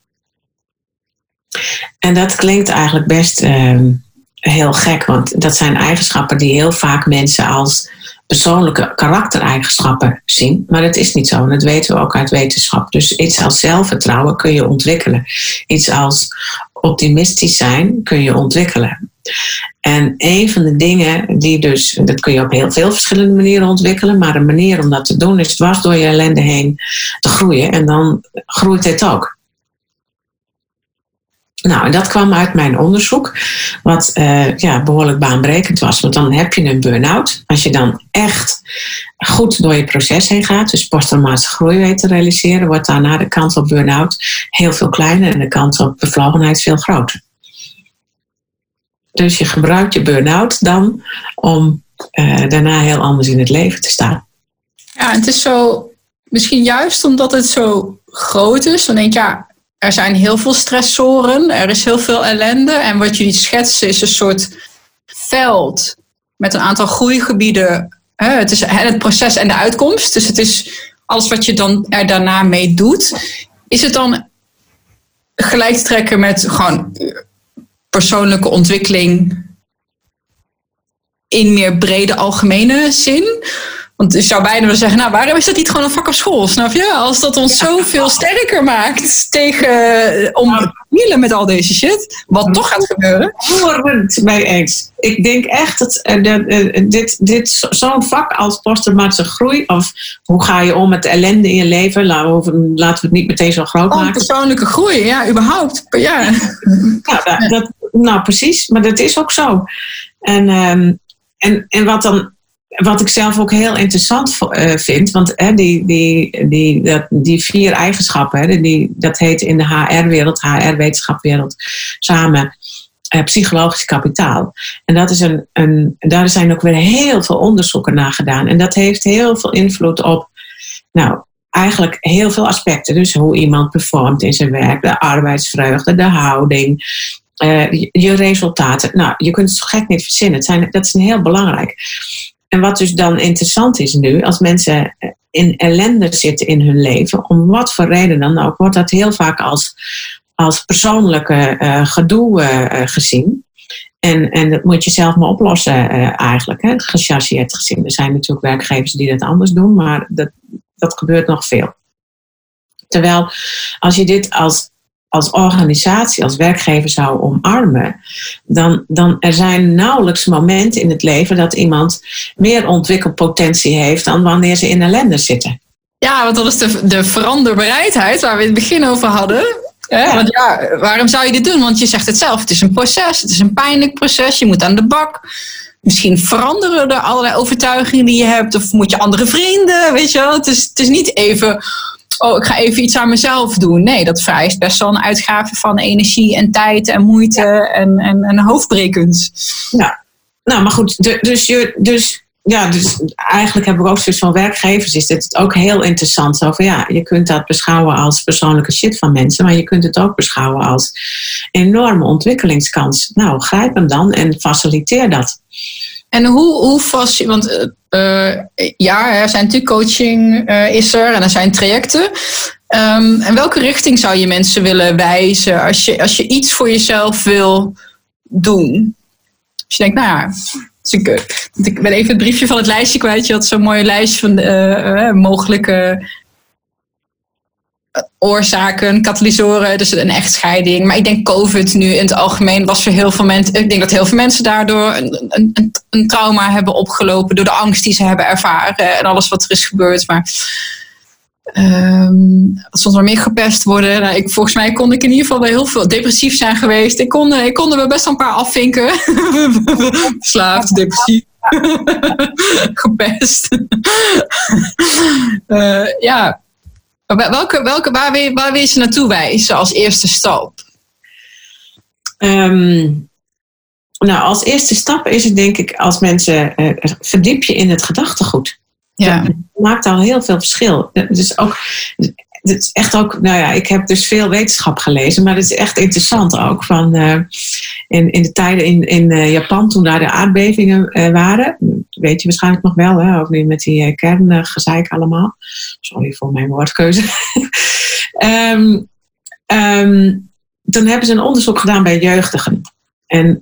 En dat klinkt eigenlijk best uh, heel gek, want dat zijn eigenschappen die heel vaak mensen als persoonlijke karaktereigenschappen zien. Maar dat is niet zo en dat weten we ook uit wetenschap. Dus iets als zelfvertrouwen kun je ontwikkelen. Iets als optimistisch zijn kun je ontwikkelen. En een van de dingen die dus, dat kun je op heel veel verschillende manieren ontwikkelen, maar een manier om dat te doen is dwars door je ellende heen te groeien en dan groeit het ook. Nou, en dat kwam uit mijn onderzoek, wat uh, ja, behoorlijk baanbrekend was. Want dan heb je een burn-out. Als je dan echt goed door je proces heen gaat, dus posttraumatische groei weet te realiseren, wordt daarna de kans op burn-out heel veel kleiner en de kans op bevlogenheid veel groter. Dus je gebruikt je burn-out dan om uh, daarna heel anders in het leven te staan. Ja, het is zo, misschien juist omdat het zo groot is, dan denk je, ja, er zijn heel veel stressoren, er is heel veel ellende. En wat jullie schetsen is een soort veld met een aantal groeigebieden. Het is het proces en de uitkomst. Dus het is alles wat je dan er daarna mee doet. Is het dan gelijk trekken met gewoon persoonlijke ontwikkeling in meer brede algemene zin? Want je zou bijna willen zeggen, nou waarom is dat niet gewoon een vak op school, snap je? Als dat ons ja. zoveel sterker maakt tegen, om te dealen met al deze shit, wat toch gaat gebeuren. Het mee eens. Ik denk echt dat uh, dit, dit zo'n vak als posttraumatische groei, of hoe ga je om met de ellende in je leven, laten we, het niet meteen zo groot maken. persoonlijke groei, ja, überhaupt. Ja. ja, dat, nou precies, maar dat is ook zo. En, um, en, en wat dan wat ik zelf ook heel interessant uh, vind, want hè, die, die, die, dat, die vier eigenschappen, hè, die, dat heet in de HR-wereld, HR-wetenschapwereld, samen uh, psychologisch kapitaal. En dat is een, een, daar zijn ook weer heel veel onderzoeken naar gedaan. En dat heeft heel veel invloed op, nou, eigenlijk heel veel aspecten. Dus hoe iemand performt in zijn werk, de arbeidsvreugde, de houding, uh, je, resultaten. Nou, je kunt het zo gek niet verzinnen. Het zijn, dat is heel belangrijk. En wat dus dan interessant is nu, als mensen in ellende zitten in hun leven, om wat voor reden dan ook, wordt dat heel vaak als, als persoonlijke uh, gedoe uh, gezien. En, en dat moet je zelf maar oplossen eigenlijk, hè, gechargeerd gezien. Er zijn natuurlijk werkgevers die dat anders doen, maar dat, dat gebeurt nog veel. Terwijl als je dit als als organisatie, als werkgever zou omarmen, dan, dan er zijn nauwelijks momenten in het leven dat iemand meer ontwikkelpotentie heeft dan wanneer ze in ellende zitten. Ja, want dat is de, de veranderbereidheid waar we in het begin over hadden. Ja. Want ja, waarom zou je dit doen? Want je zegt het zelf, het is een proces, het is een pijnlijk proces, je moet aan de bak. Misschien veranderen er allerlei overtuigingen die je hebt, of moet je andere vrienden, weet je wel. Het is, het is niet even, oh, ik ga even iets aan mezelf doen. Nee, dat vereist best wel een uitgave van energie en tijd en moeite en, en, en hoofdbrekens. Ja, nou, maar goed, dus, je, dus, ja, dus eigenlijk hebben we ook zoiets van werkgevers, is dit ook heel interessant. Over ja, je kunt dat beschouwen als persoonlijke shit van mensen, maar je kunt het ook beschouwen als enorme ontwikkelingskans. Nou, grijp hem dan en faciliteer dat. En hoe, hoe vast, want uh, ja, er zijn natuurlijk coaching uh, is er en er zijn trajecten. Um, en welke richting zou je mensen willen wijzen als je, als je iets voor jezelf wil doen? Als je denkt, nou ja, dus ik, ik ben even het briefje van het lijstje kwijt. Je had zo'n mooi lijstje van uh, mogelijke oorzaken, katalysoren, dus een echtscheiding. Maar ik denk COVID nu in het algemeen was voor heel veel mensen. Ik denk dat heel veel mensen daardoor een, een, een, trauma hebben opgelopen door de angst die ze hebben ervaren en alles wat er is gebeurd. Maar um, soms maar meer gepest worden. Nou, ik, volgens mij kon ik in ieder geval wel heel veel depressief zijn geweest. Ik kon, ik kon er best wel een paar afvinken. (laughs) Verslaafd, depressief. (laughs) Gepest. uh, (laughs) ja. Welke, welke, waar, wil, waar wil je ze naartoe wijzen als eerste stap? Um, nou, als eerste stap is het denk ik als mensen uh, verdiep je in het gedachtegoed. Ja. Dat maakt al heel veel verschil. Dus ook, het is echt ook, nou ja, ik heb dus veel wetenschap gelezen, maar het is echt interessant ook. Van, uh, in, in de tijden in, in uh, Japan, toen daar de aardbevingen uh, waren, weet je waarschijnlijk nog wel, hè, ook nu met die kerngezeik allemaal. Sorry voor mijn woordkeuze. um, (laughs) dan hebben ze een onderzoek gedaan bij jeugdigen. En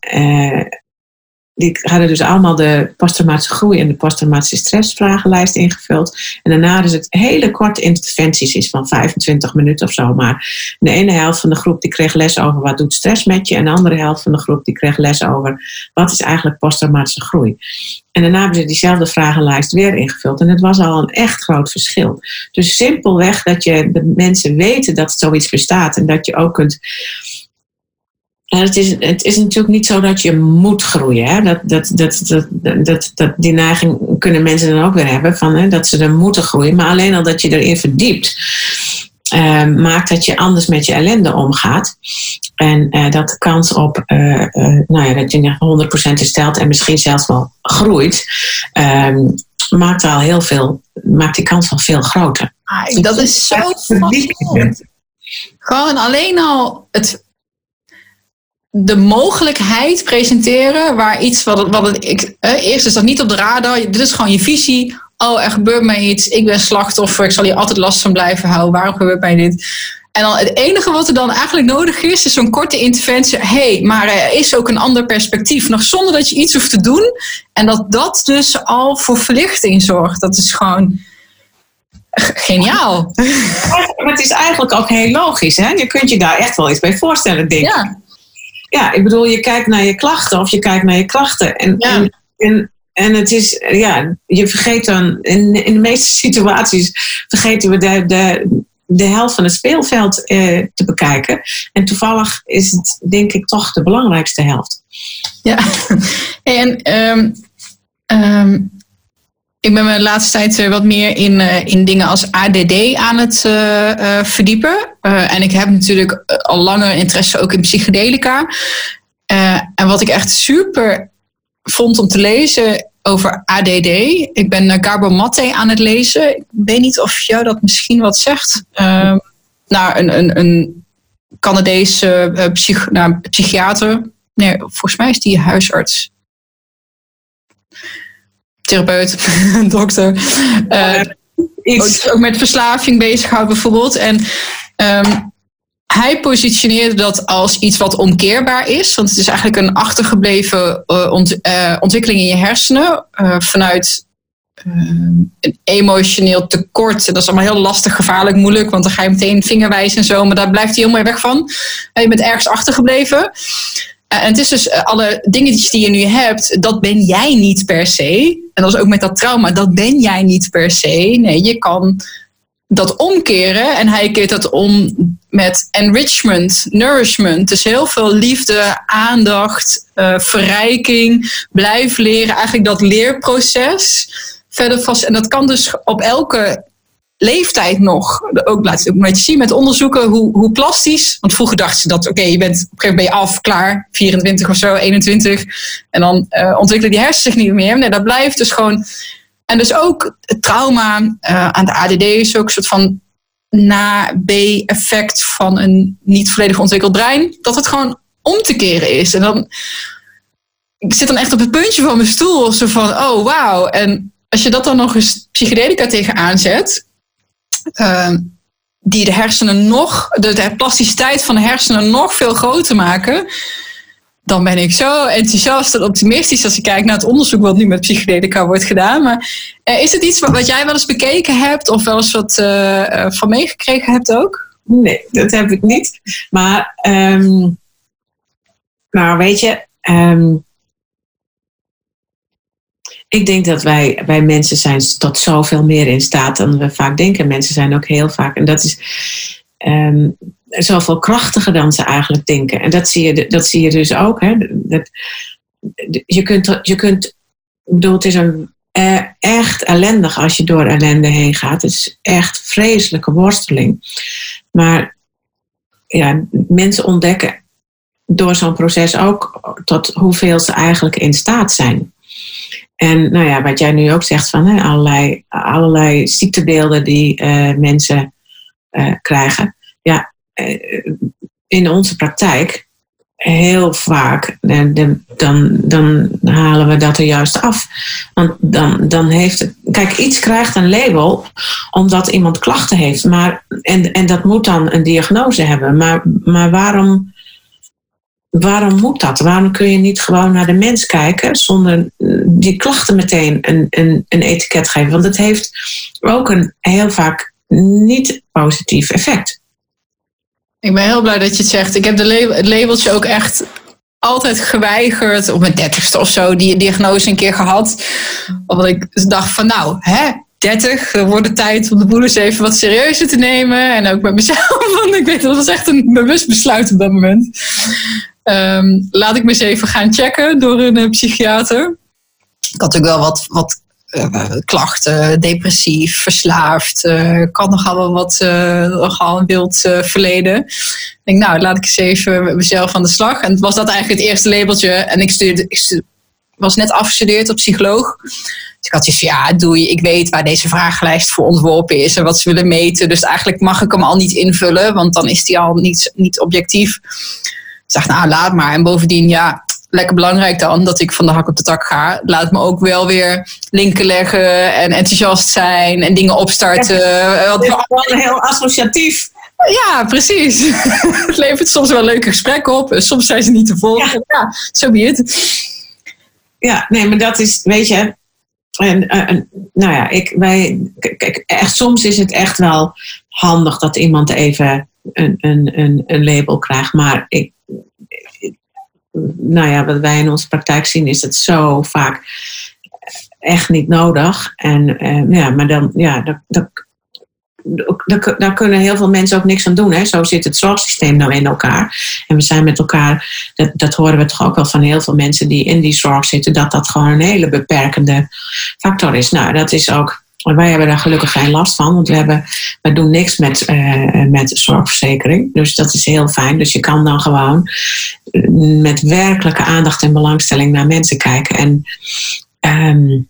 die hadden dus allemaal de posttraumatische groei en de posttraumatische stressvragenlijst ingevuld. En daarna is het hele korte interventies, is van 25 minuten of zo. Maar de ene helft van de groep die kreeg les over wat doet stress met je. En de andere helft van de groep die kreeg les over wat is eigenlijk posttraumatische groei. En daarna hebben ze diezelfde vragenlijst weer ingevuld. En het was al een echt groot verschil. Dus simpelweg dat je de mensen weten dat zoiets bestaat. En dat je ook kunt het, is, het is natuurlijk niet zo dat je moet groeien. Hè? Dat, dat, dat, dat, dat, dat, die neiging kunnen mensen dan ook weer hebben, van, hè, dat ze er moeten groeien. Maar alleen al dat je erin verdiept, uh, maakt dat je anders met je ellende omgaat. En uh, dat de kans op uh, nou ja, dat je 100% herstelt en misschien zelfs wel groeit, ehm, maakt al heel veel, maakt die kans wel veel groter. Ah, dat is zo fascinerend. Gewoon alleen al het de mogelijkheid presenteren waar iets wat, wat het, ik, eh, eerst is dat niet op de radar, dit is gewoon je visie. Oh, er gebeurt mij iets, ik ben slachtoffer, ik zal hier altijd last van blijven houden, waarom gebeurt mij dit? En dan het enige wat er dan eigenlijk nodig is, is zo'n korte interventie. hey, maar er is ook een ander perspectief, nog zonder dat je iets hoeft te doen. En dat dat dus al voor verlichting zorgt. Dat is gewoon geniaal. (laughs) Maar het is eigenlijk ook heel logisch. Hè? Je kunt je daar echt wel iets bij voorstellen, denk ik. Ja ja, ik bedoel, je kijkt naar je klachten of je kijkt naar je krachten. En, en, en, en, het is, ja, je vergeet dan, in, in de meeste (laughs) situaties vergeten we de, de, de helft van het speelveld eh, te bekijken. En toevallig is het, denk ik, toch de belangrijkste helft. Ja, (laughs) en um, um, ik ben me de laatste tijd eh, wat meer in, uh, in dingen als ADD aan het uh, verdiepen. en ik heb natuurlijk al langer interesse ook in psychedelica. en wat ik echt super vond om te lezen over ADD. Ik ben Garbo Matte aan het lezen. Ik weet niet of jou dat misschien wat zegt. Nou, een, een, een Canadese psych, psychiater. Nee, volgens mij is die huisarts therapeut, (laughs) dokter. Uh, ook, met verslaving bezighoudt bijvoorbeeld. En um, hij positioneerde dat als iets wat omkeerbaar is. Want het is eigenlijk een achtergebleven uh, ont, uh, ontwikkeling in je hersenen. vanuit een emotioneel tekort. En dat is allemaal heel lastig, gevaarlijk, moeilijk. Want dan ga je meteen vingerwijzen en zo. Maar daar blijft hij helemaal weg van. je bent ergens achtergebleven. Eh, en het is dus eh, alle dingetjes die je nu hebt, dat ben jij niet per se. En dat is ook met dat trauma, dat ben jij niet per se. Nee, je kan dat omkeren. En hij keert dat om met enrichment, nourishment. Dus heel veel liefde, aandacht, uh, verrijking, blijf leren. Eigenlijk dat leerproces verder vast. En dat kan dus op elke leeftijd nog. Ook laat ook beetje zien met onderzoeken hoe, hoe plastisch. Want vroeger dachten ze dat, oké, je bent op een gegeven moment je af, klaar, 24 of zo, 21. En dan uh, ontwikkelen die hersenen zich niet meer. Nee, dat blijft dus gewoon. En dus ook het trauma uh, aan de ADD is ook een soort van na-B-effect van een niet volledig ontwikkeld brein. Dat het gewoon om te keren is. En dan. Ik zit dan echt op het puntje van mijn stoel. Zo van, oh wauw. En als je dat dan nog eens psychedelica tegenaan zet Ehm, die de hersenen nog, de, plasticiteit van de hersenen nog veel groter maken. Dan ben ik zo enthousiast en optimistisch als ik kijk naar het onderzoek wat nu met psychedelica wordt gedaan. Maar uh, is het iets wat, jij wel eens bekeken hebt of wel eens wat uh, van meegekregen hebt ook? Nee, dat heb ik niet. Maar, um, nou weet je, um, ik denk dat wij, wij mensen zijn tot zoveel meer in staat dan we vaak denken. Mensen zijn ook heel vaak, en dat is um, zoveel krachtiger dan ze eigenlijk denken. En dat zie je, dat zie je dus ook. Hè? Dat, je, kunt, je kunt ik bedoel, het is een, echt ellendig als je door ellende heen gaat. Het is echt vreselijke worsteling. Maar ja, mensen ontdekken door zo'n proces ook tot hoeveel ze eigenlijk in staat zijn. En nou ja, wat jij nu ook zegt van hè, allerlei, allerlei ziektebeelden die uh, mensen uh, krijgen. Ja, uh, in onze praktijk heel vaak, dan, dan halen we dat er juist af. Want dan, dan heeft het. Kijk, iets krijgt een label omdat iemand klachten heeft. Maar, en, en dat moet dan een diagnose hebben. Maar, maar waarom, waarom moet dat? Waarom kun je niet gewoon naar de mens kijken zonder die klachten meteen een, een, een etiket geven? Want het heeft ook een heel vaak niet positief effect. Ik ben heel blij dat je het zegt. Ik heb de het labeltje ook echt altijd geweigerd. Op mijn dertigste of zo, die diagnose een keer gehad. Omdat ik dacht van nou, hè, 30, er wordt het tijd om de boel eens even wat serieuzer te nemen. En ook met mezelf, (laughs) want ik weet dat was echt een bewust besluit op dat moment. Um, laat ik me eens even gaan checken door een uh, psychiater. Ik had ook wel wat, wat uh, klachten, depressief, verslaafd. Uh, kan nogal wel wat, nogal een wild verleden. Ik denk, nou, laat ik eens even met mezelf aan de slag. En was dat eigenlijk het eerste labeltje. En ik, ik was net afgestudeerd op psycholoog. Dus ik had zoiets van, ja, doe je, ik weet waar deze vragenlijst voor ontworpen is en wat ze willen meten. Dus eigenlijk mag ik hem al niet invullen, want dan is die al niet, niet objectief. Dacht, nou, laat maar. En bovendien, ja, lekker belangrijk dan dat ik van de hak op de tak ga. Laat me ook wel weer linken leggen en enthousiast zijn en dingen opstarten. Ja, het is gewoon heel associatief. Ja, precies. (laughs) het levert soms wel leuke gesprekken op. Soms zijn ze niet te volgen. Ja, zo be het. Ja, nee, maar dat is, weet je, en, en, nou ja, ik, wij, kijk, echt, soms is het echt wel handig dat iemand even een, een, een, een label krijgt. Maar ik, nou ja, wat wij in onze praktijk zien, is het zo vaak echt niet nodig. En uh, ja, maar dan, ja, dat, dat, daar kunnen heel veel mensen ook niks aan doen. Hè? Zo zit het zorgsysteem nou in elkaar. En we zijn met elkaar, dat, dat horen we toch ook wel van heel veel mensen die in die zorg zitten, dat dat gewoon een hele beperkende factor is. Nou, dat is ook wij hebben daar gelukkig geen last van, want we, hebben, we doen niks met, uh, met zorgverzekering. Dus dat is heel fijn. Dus je kan dan gewoon met werkelijke aandacht en belangstelling naar mensen kijken. En um,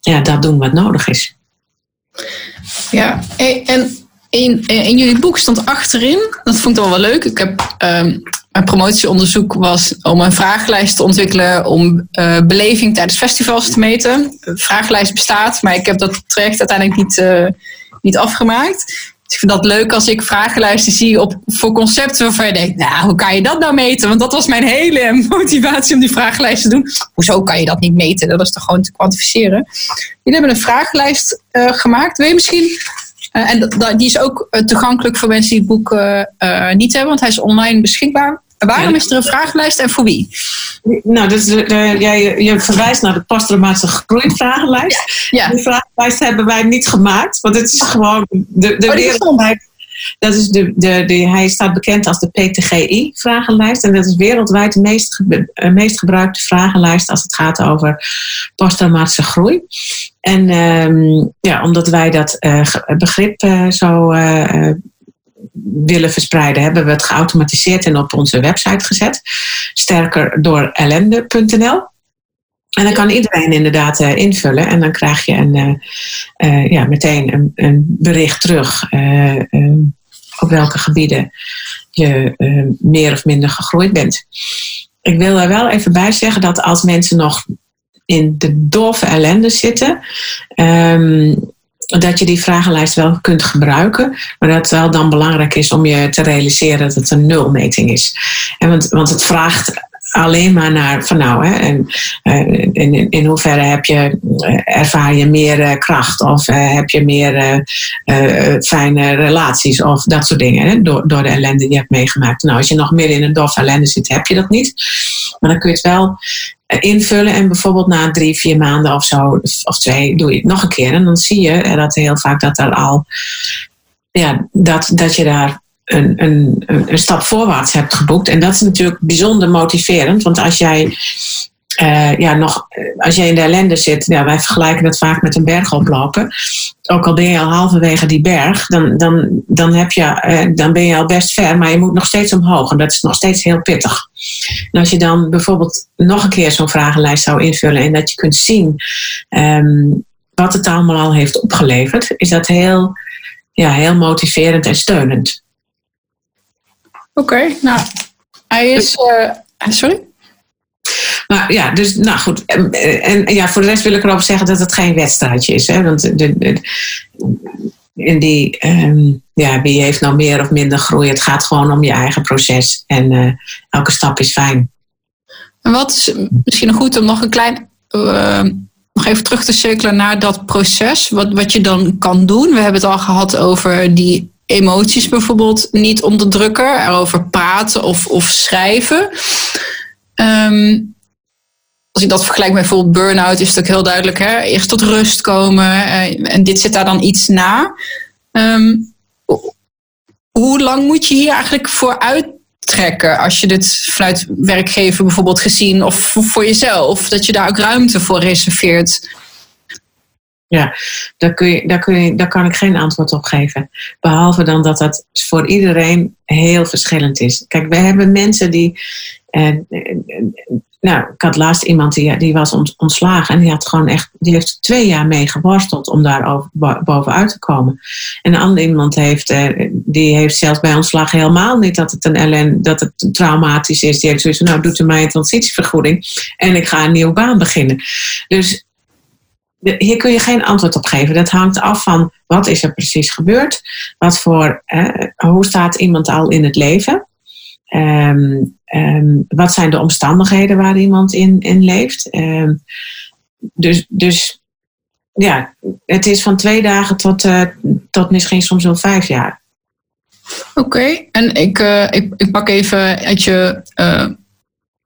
ja, dat doen wat nodig is. Ja, en in, in jullie boek stond achterin, dat vond ik wel wel leuk. Ik heb um, mijn promotieonderzoek was om een vragenlijst te ontwikkelen om uh, beleving tijdens festivals te meten. De vragenlijst bestaat, maar ik heb dat traject uiteindelijk niet, uh, niet afgemaakt. Dus ik vind dat leuk als ik vragenlijsten zie op, voor concepten waarvan je denkt, nou, hoe kan je dat nou meten? Want dat was mijn hele (laughs) motivatie om die vragenlijst te doen. Hoezo kan je dat niet meten? Dat is toch gewoon te kwantificeren? Jullie hebben een vragenlijst gemaakt. Wil je misschien uh, en die is ook uh, toegankelijk voor mensen die het boek uh, niet hebben, want hij is online beschikbaar. Waarom is er een vragenlijst en voor wie? Nou, dus jij, je verwijst naar de posttraumatische groeivragenlijst. Ja. ja. Die vragenlijst hebben wij niet gemaakt, want het is gewoon de, de oh, wereldwijd. Dat is de, de, de, hij staat bekend als de PTGI-vragenlijst. En dat is wereldwijd de meest, meest gebruikte vragenlijst als het gaat over posttraumatische groei. En um, ja, omdat wij dat uh, begrip uh, zo willen verspreiden, hebben we het geautomatiseerd en op onze website gezet. Sterker door ellende.nl. En dan kan iedereen inderdaad uh, invullen en dan krijg je een, uh, uh, ja, meteen een, een, bericht terug op welke gebieden je meer of minder gegroeid bent. Ik wil er wel even bij zeggen dat als mensen nog in de doffe ellende zitten, um, dat je die vragenlijst wel kunt gebruiken, maar dat het wel dan belangrijk is om je te realiseren dat het een nulmeting is. En want, want het vraagt alleen maar naar van nou, hè, en, uh, in, in hoeverre heb je, uh, ervaar je meer uh, kracht of heb je meer fijne relaties of dat soort dingen hè, door, door de ellende die je hebt meegemaakt. Nou, als je nog meer in een dof ellende zit, heb je dat niet. Maar dan kun je het wel invullen en bijvoorbeeld na drie, vier maanden of zo, of twee, doe je het nog een keer. En dan zie je dat heel vaak dat er al, ja, dat, dat je daar een, stap voorwaarts hebt geboekt. En dat is natuurlijk bijzonder motiverend, want als jij uh, ja, nog, als je in de ellende zit, ja, wij vergelijken dat vaak met een berg oplopen. Ook al ben je al halverwege die berg, dan, dan, dan, heb je, uh, dan ben je al best ver, maar je moet nog steeds omhoog. En dat is nog steeds heel pittig. En als je dan bijvoorbeeld nog een keer zo'n vragenlijst zou invullen en dat je kunt zien um, wat het allemaal al heeft opgeleverd, is dat heel, ja, heel motiverend en steunend. Oké, okay, nou, hij is. Uh, sorry? Maar ja, dus nou goed. En, en, ja, voor de rest wil ik erover zeggen dat het geen wedstrijdje is. Hè? Want de, de, in die, um, ja, wie heeft nou meer of minder groei? Het gaat gewoon om je eigen proces. En uh, elke stap is fijn. En wat is misschien goed om nog een klein. Uh, nog even terug te cirkelen naar dat proces. Wat, wat je dan kan doen. We hebben het al gehad over die emoties bijvoorbeeld niet onderdrukken. Erover praten of, of schrijven. Um, als ik dat vergelijk met bijvoorbeeld burn-out, is het ook heel duidelijk. Hè? Eerst tot rust komen uh, en dit zit daar dan iets na. Um, hoe lang moet je hier eigenlijk voor uittrekken als je dit vanuit werkgever bijvoorbeeld gezien of voor jezelf, dat je daar ook ruimte voor reserveert? Ja, daar, kun je, daar, kun je, daar kan ik geen antwoord op geven. Behalve dan dat dat voor iedereen heel verschillend is. Kijk, we hebben mensen die. Eh, nou, ik had laatst iemand die, die was ontslagen en die had gewoon echt, die heeft twee jaar mee geworsteld om daar bovenuit te komen. En een ander iemand heeft, eh, die heeft zelfs bij ontslag helemaal niet dat het een LN, dat het traumatisch is. Die heeft zoiets nou doet u mij een transitievergoeding en ik ga een nieuwe baan beginnen. Dus hier kun je geen antwoord op geven. Dat hangt af van wat is er precies gebeurd, wat voor, eh, hoe staat iemand al in het leven. Um, um, wat zijn de omstandigheden waar iemand in, in leeft? Um, dus, dus ja, het is van twee dagen tot, uh, tot misschien soms wel vijf jaar. Oké, en ik, uh, ik, ik pak even uit je uh,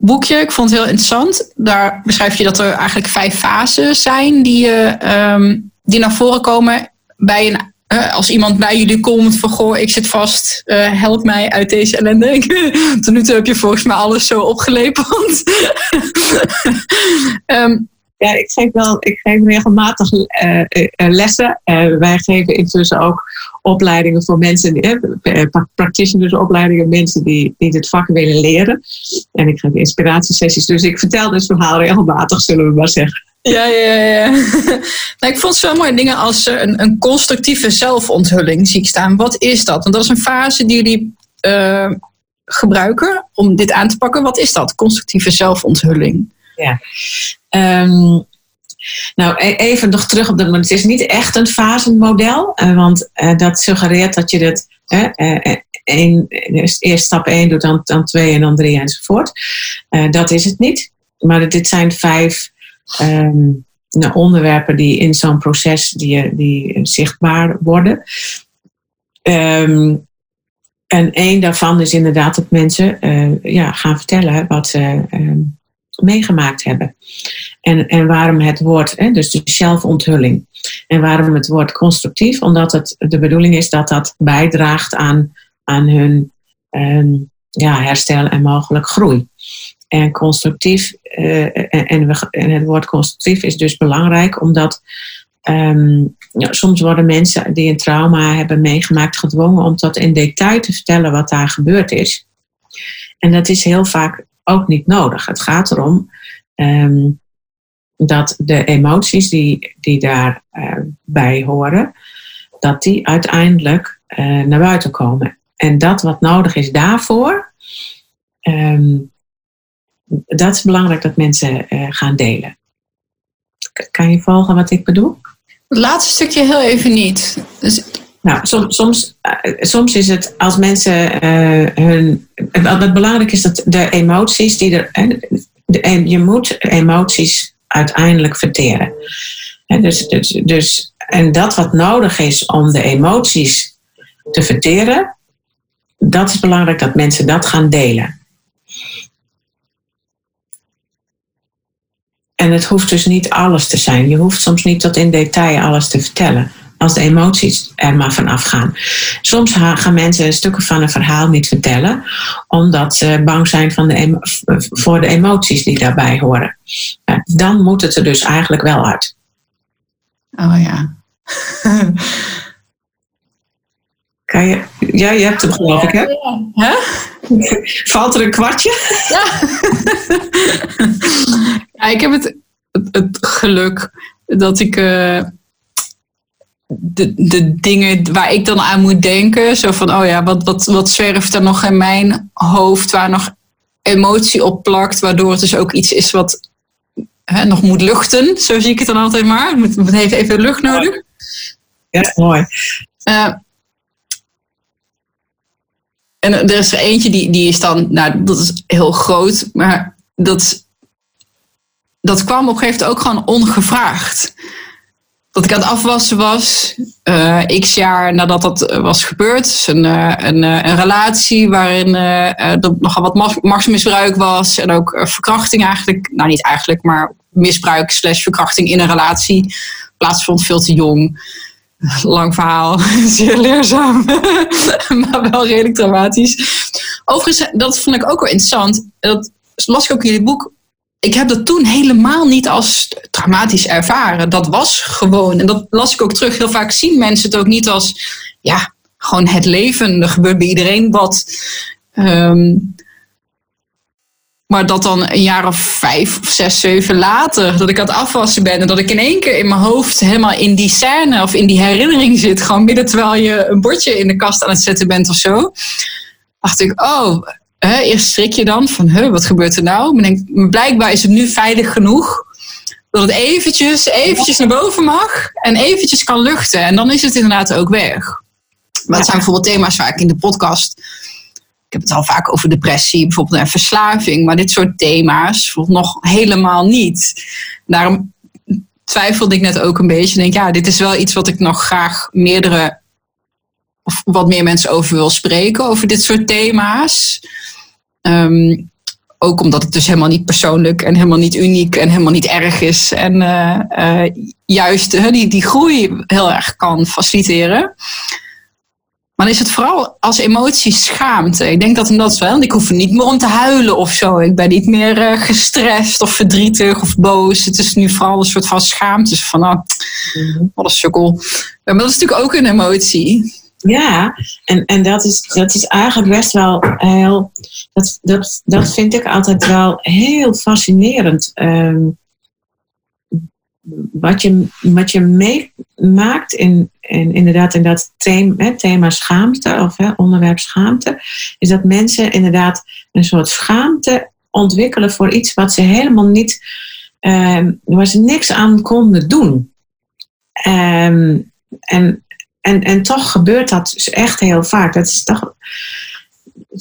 boekje. Ik vond het heel interessant. Daar beschrijf je dat er eigenlijk vijf fasen zijn die, um, die naar voren komen bij een als iemand bij jullie komt van goh, ik zit vast, uh, help mij uit deze ellende. (laughs) Tot nu heb je volgens mij alles zo opgelepeld. um, (laughs) ja, ik geef wel, ik geef regelmatig lessen. wij geven intussen ook opleidingen voor mensen, uh, practitioners opleidingen, mensen die, die dit vak willen leren. En ik geef inspiratiesessies. Dus ik vertel dit verhaal regelmatig, zullen we maar zeggen. Ja, ja, ja. (laughs) nou, ik vond het zo mooi dingen als eh, een, een constructieve zelfonthulling zie ik staan. Wat is dat? Want dat is een fase die jullie uh, gebruiken om dit aan te pakken. Wat is dat, constructieve zelfonthulling? Ja. Um, nou, e-, even nog terug op dat. Het is niet echt een fasenmodel, uh, want uh, dat suggereert dat je het uh, een, eerst stap 1 doet, dan, dan 2 en dan 3 enzovoort. dat is het niet. Maar dit zijn vijf um, nou, onderwerpen die in zo'n proces die, die zichtbaar worden. Um, en één daarvan is inderdaad dat mensen ja, gaan vertellen wat ze uh, meegemaakt hebben. En, en waarom het woord, hè, dus de zelfonthulling. En waarom het woord constructief? Omdat het de bedoeling is dat dat bijdraagt aan, aan hun um, ja, herstel en mogelijk groei. En constructief, uh, en, en, het woord constructief is dus belangrijk, omdat um, ja, soms worden mensen die een trauma hebben meegemaakt gedwongen om tot in detail te vertellen wat daar gebeurd is. En dat is heel vaak ook niet nodig. Het gaat erom um, dat de emoties die, die daarbij uh, horen, dat die uiteindelijk uh, naar buiten komen. En dat wat nodig is daarvoor, um, dat is belangrijk dat mensen uh, gaan delen. Kan je volgen wat ik bedoel? Het laatste stukje heel even niet. Dus... Nou, soms, soms, uh, soms is het als mensen uh, hun. Wat belangrijk is dat de emoties die er. De, je moet emoties uiteindelijk verteren. En, dus, dus, dus, en dat wat nodig is om de emoties te verteren, dat is belangrijk dat mensen dat gaan delen. En het hoeft dus niet alles te zijn. Je hoeft soms niet tot in detail alles te vertellen. Als de emoties er maar van afgaan. Soms gaan mensen stukken van een verhaal niet vertellen, omdat ze bang zijn van de voor de emoties die daarbij horen. Dan moet het er dus eigenlijk wel uit. Oh ja. Kan je, ja, je hebt hem geloof ik, hè? Huh? Valt er een kwartje? Ja. (laughs) ja ik heb het, het, geluk dat ik uh, de, de dingen waar ik dan aan moet denken, zo van, oh ja, wat, wat, wat zwerft er nog in mijn hoofd, waar nog emotie op plakt, waardoor het dus ook iets is wat hè, nog moet luchten. Zo zie ik het dan altijd maar. Het, heeft even lucht nodig. Ja, mooi. Uh, en er is er eentje die, die is dan, nou, dat is heel groot, maar dat, dat kwam op een gegeven moment ook gewoon ongevraagd. Dat ik aan het afwassen was, uh, x jaar nadat dat was gebeurd. Dus een, uh, een, een, relatie waarin er nogal wat machtsmisbruik was. En ook verkrachting eigenlijk. Nou, niet eigenlijk, maar misbruik slash verkrachting in een relatie plaatsvond veel te jong lang verhaal, (laughs) zeer leerzaam, (laughs) maar wel redelijk dramatisch. Overigens, dat vond ik ook wel interessant. Dat las ik ook in jullie boek. Ik heb dat toen helemaal niet als dramatisch ervaren. Dat was gewoon, en dat las ik ook terug. Heel vaak zien mensen het ook niet als, ja, gewoon het leven. Er gebeurt bij iedereen wat. Um, maar dat dan een jaar of vijf of zes, zeven later, dat ik aan het afwassen ben en dat ik in één keer in mijn hoofd helemaal in die scène of in die herinnering zit. Gewoon midden terwijl je een bordje in de kast aan het zetten bent of zo. Dacht ik, oh, hè, eerst schrik je dan van, huh, wat gebeurt er nou? Maar denk, blijkbaar is het nu veilig genoeg dat het eventjes, eventjes naar boven mag en eventjes kan luchten. En dan is het inderdaad ook weg. Maar dat zijn bijvoorbeeld thema's vaak in de podcast heb het al vaak over depressie, bijvoorbeeld en verslaving, maar dit soort thema's nog helemaal niet. Daarom twijfelde ik net ook een beetje. Denk, ja, dit is wel iets wat ik nog graag meerdere of wat meer mensen over wil spreken, over dit soort thema's. Ehm, ook omdat het dus helemaal niet persoonlijk en helemaal niet uniek en helemaal niet erg is. En uh, uh, juist die, die groei heel erg kan faciliteren. Maar dan is het vooral als emotie schaamte. Ik denk dat hem dat wel. Ik hoef er niet meer om te huilen of zo. Ik ben niet meer uh, gestrest of verdrietig of boos. Het is nu vooral een soort van schaamte. Dus van, nou, wat een sukkel. Maar dat is natuurlijk ook een emotie. Ja, en, en dat, is, dat is eigenlijk best wel heel. Dat, dat, dat vind ik altijd wel heel fascinerend. Um, wat je, wat je meemaakt in, in, inderdaad in dat thema, thema schaamte of hè, onderwerp schaamte, is dat mensen inderdaad een soort schaamte ontwikkelen voor iets wat ze helemaal niet, uh, waar ze niks aan konden doen. Um, en, en, en toch gebeurt dat dus echt heel vaak. Dat is toch,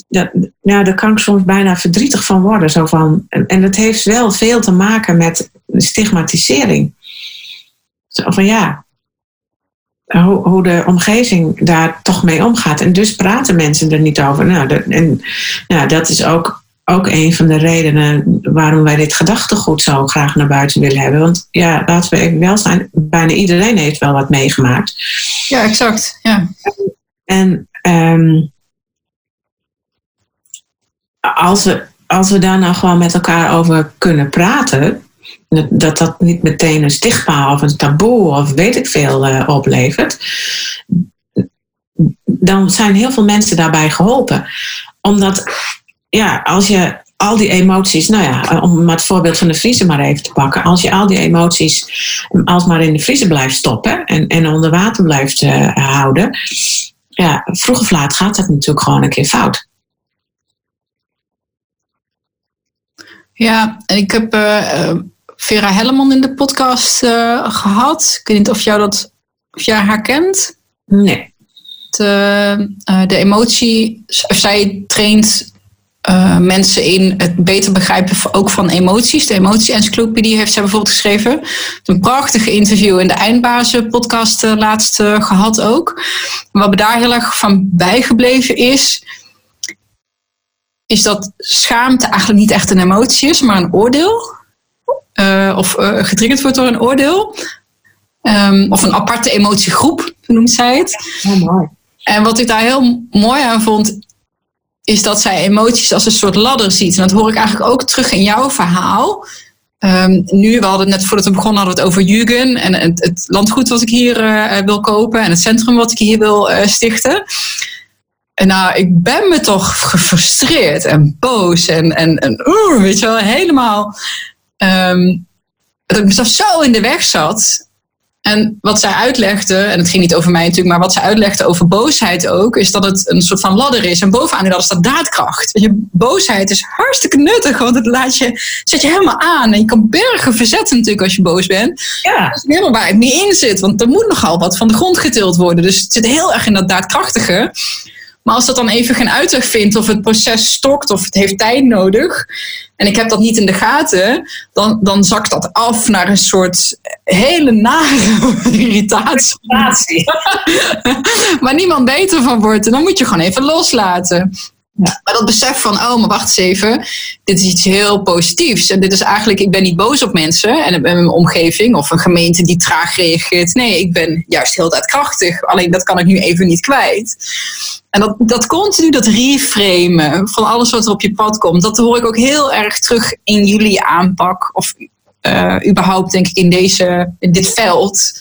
dat, nou, daar kan ik soms bijna verdrietig van worden. Zo van, en, en dat heeft wel veel te maken met stigmatisering. Zo van ja, hoe, hoe, de omgeving daar toch mee omgaat. En dus praten mensen er niet over. Nou, dat, en nou, dat is ook, ook een van de redenen waarom wij dit gedachtegoed zo graag naar buiten willen hebben. Want ja, laten we even wel zijn, bijna iedereen heeft wel wat meegemaakt. Ja, exact. Ja. En um, als, we, als we daar nou gewoon met elkaar over kunnen praten, dat dat niet meteen een stigma of een taboe of weet ik veel uh, oplevert, dan zijn heel veel mensen daarbij geholpen. Omdat, ja, als je al die emoties, nou ja, om het voorbeeld van de vriezer maar even te pakken. Als je al die emoties alsmaar in de vriezer blijft stoppen en, en onder water blijft uh, houden, ja, vroeg of laat gaat dat natuurlijk gewoon een keer fout. Ja, en ik heb uh, Vera Helleman in de podcast uh, gehad. Ik weet niet of, jou dat, of jij haar kent. Nee. De, de emotie, zij traint uh, mensen in het beter begrijpen ook van emoties. De emotie-encyclopedie heeft zij bijvoorbeeld geschreven. Een prachtig interview in de Eindbazen podcast laatst gehad ook. Wat me daar heel erg van bijgebleven is, is dat schaamte eigenlijk niet echt een emotie is, maar een oordeel. Of getriggerd wordt door een oordeel. Ehm, of een aparte emotiegroep, noemt zij het. Oh, mooi. En wat ik daar heel mooi aan vond, is dat zij emoties als een soort ladder ziet. En dat hoor ik eigenlijk ook terug in jouw verhaal. Um, nu, we hadden net voordat we begonnen, hadden we het over Jugend en het, het, landgoed wat ik hier uh, wil kopen en het centrum wat ik hier wil uh, stichten. En nou, ik ben me toch gefrustreerd en boos en, en, en weet je wel, helemaal. Um, dat ik mezelf zo in de weg zat. En wat zij uitlegde, en het ging niet over mij natuurlijk, maar wat zij uitlegde over boosheid ook, is dat het een soort van ladder is. En bovenaan die ladder staat daadkracht. Je, boosheid is hartstikke nuttig, want het laat je, zet je helemaal aan. En je kan bergen verzetten natuurlijk als je boos bent. Ja. Dat is helemaal waar het niet in zit, want er moet nogal wat van de grond getild worden. Dus het zit heel erg in dat daadkrachtige. Maar als dat dan even geen uitweg vindt, of het proces stokt, of het heeft tijd nodig, en ik heb dat niet in de gaten, dan, dan zakt dat af naar een soort hele nare (laughs) irritatie. (laughs) maar niemand beter van wordt. En dan moet je gewoon even loslaten. Ja. Maar dat besef van, oh, maar wacht eens even, dit is iets heel positiefs. En dit is eigenlijk, ik ben niet boos op mensen en mijn omgeving of een gemeente die traag reageert. Nee, ik ben juist heel daadkrachtig. Alleen dat kan ik nu even niet kwijt. En dat, dat continu, dat reframen van alles wat er op je pad komt, dat hoor ik ook heel erg terug in jullie aanpak. Of uh, überhaupt, denk ik, in, deze, in dit veld.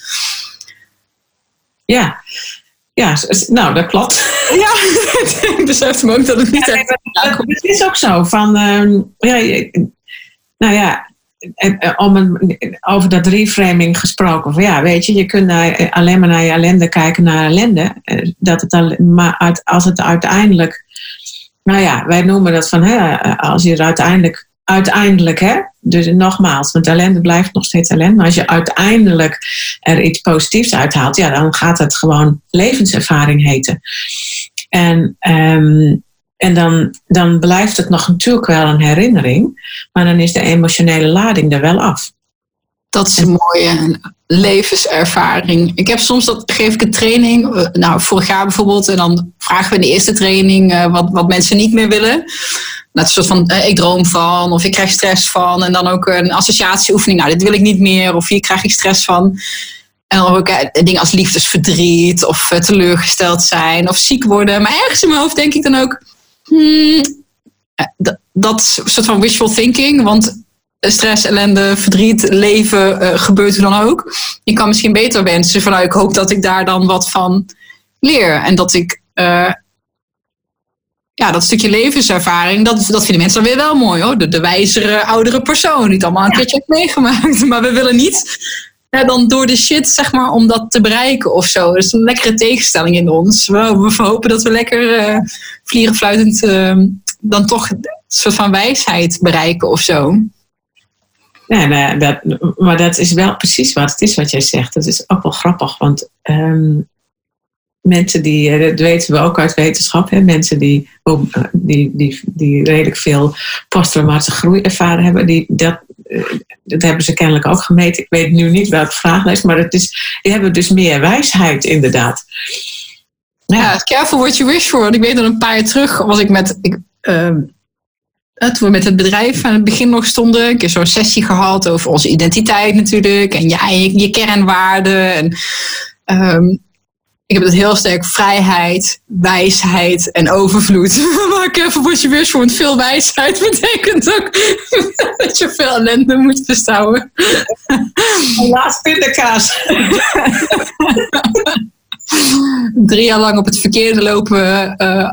Ja, ja, nou, dat klopt. Ja, ik besef me ook dat het niet ja, echt Het is ook zo. Van, uh, ja, nou ja, om een, over dat reframing gesproken. Van ja, weet je, je kunt naar, alleen maar naar je ellende kijken, naar ellende. Eh, dat het al, maar uit, als het uiteindelijk, nou ja, wij noemen dat van, hè, als je er uiteindelijk uiteindelijk, hè, dus nogmaals, want ellende blijft nog steeds ellende. Maar als je uiteindelijk er iets positiefs uithaalt, ja, dan gaat het gewoon levenservaring heten. En, um, en dan, dan blijft het nog natuurlijk wel een herinnering, maar dan is de emotionele lading er wel af. Dat is een mooie levenservaring. Ik heb soms dat geef ik een training, eh, nou vorig jaar bijvoorbeeld, en dan vragen we in de eerste training uh, wat, wat mensen niet meer willen. Dat soort van, eh, ik droom van, of ik krijg stress van. En dan ook een associatieoefening, nou, dit wil ik niet meer, of hier krijg ik stress van. En dan ook eh, dingen als liefdesverdriet, of eh, teleurgesteld zijn, of ziek worden. Maar ergens in mijn hoofd denk ik dan ook, hmm, dat, dat soort van wishful thinking. Want stress, ellende, verdriet, leven uh, gebeurt er dan ook. Je kan misschien beter wensen van, nou, ik hoop dat ik daar dan wat van leer. En dat ik uh, ja, dat stukje levenservaring, dat, dat vinden mensen dan weer wel mooi hoor. De, de wijzere, oudere persoon die het allemaal een ja. keertje heeft meegemaakt. (laughs) Maar we willen niet ja, dan door de shit, zeg maar, om dat te bereiken of zo. Dat is een lekkere tegenstelling in ons. We, we hopen dat we lekker uh, vlierenfluitend uh, dan toch een soort van wijsheid bereiken of zo. Nou, dat, maar dat is wel precies wat het is wat jij zegt. Dat is ook wel grappig, want um, mensen die, eh, dat weten we ook uit wetenschap, hè, mensen die, oh, die, die, die redelijk veel posttraumatische groei ervaren hebben, die, dat, eh, dat hebben ze kennelijk ook gemeten. Ik weet nu niet welke vraag is, maar het is, die hebben dus meer wijsheid inderdaad. Ja, careful what you wish for. Ik weet dat een paar jaar terug was ik met, ik, uh, toen we met het bedrijf aan het begin nog stonden, een keer zo'n sessie gehad over onze identiteit natuurlijk en ja, je, je kernwaarden en um, ik heb het heel sterk vrijheid, wijsheid en overvloed. (laughs) maar ik even wat je weer voor veel wijsheid betekent ook (laughs) dat je veel ellende moet bestouwen. Laat pindakaas. (laughs) Drie jaar lang op het verkeerde lopen, uh,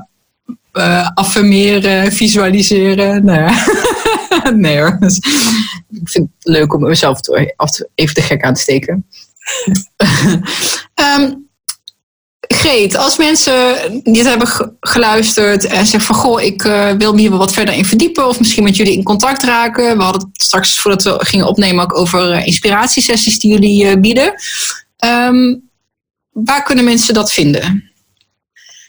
uh, affirmeren, visualiseren. Nou (laughs) nee hoor. Dus, ik vind het leuk om mezelf even de gek aan te steken. um, (laughs) Greet, als mensen dit hebben geluisterd en zeggen van goh, ik uh, wil me hier wat verder in verdiepen of misschien met jullie in contact raken. We hadden straks voordat we gingen opnemen ook over uh, inspiratiesessies die jullie bieden. Um, waar kunnen mensen dat vinden?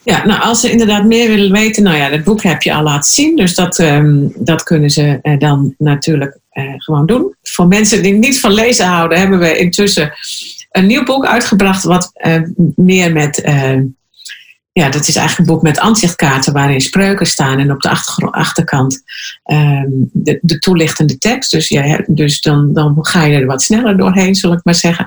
Ja, nou als ze inderdaad meer willen weten, nou ja, dat boek heb je al laten zien, dus dat, um, dat kunnen ze dan natuurlijk gewoon doen. Voor mensen die niet van lezen houden, hebben we intussen een nieuw boek uitgebracht wat uh, meer met ja, dat is eigenlijk een boek met aanzichtkaarten waarin spreuken staan en op de achterkant ehm, de, de, toelichtende tekst. Dus, ja, dus dan, dan ga je er wat sneller doorheen, zal ik maar zeggen.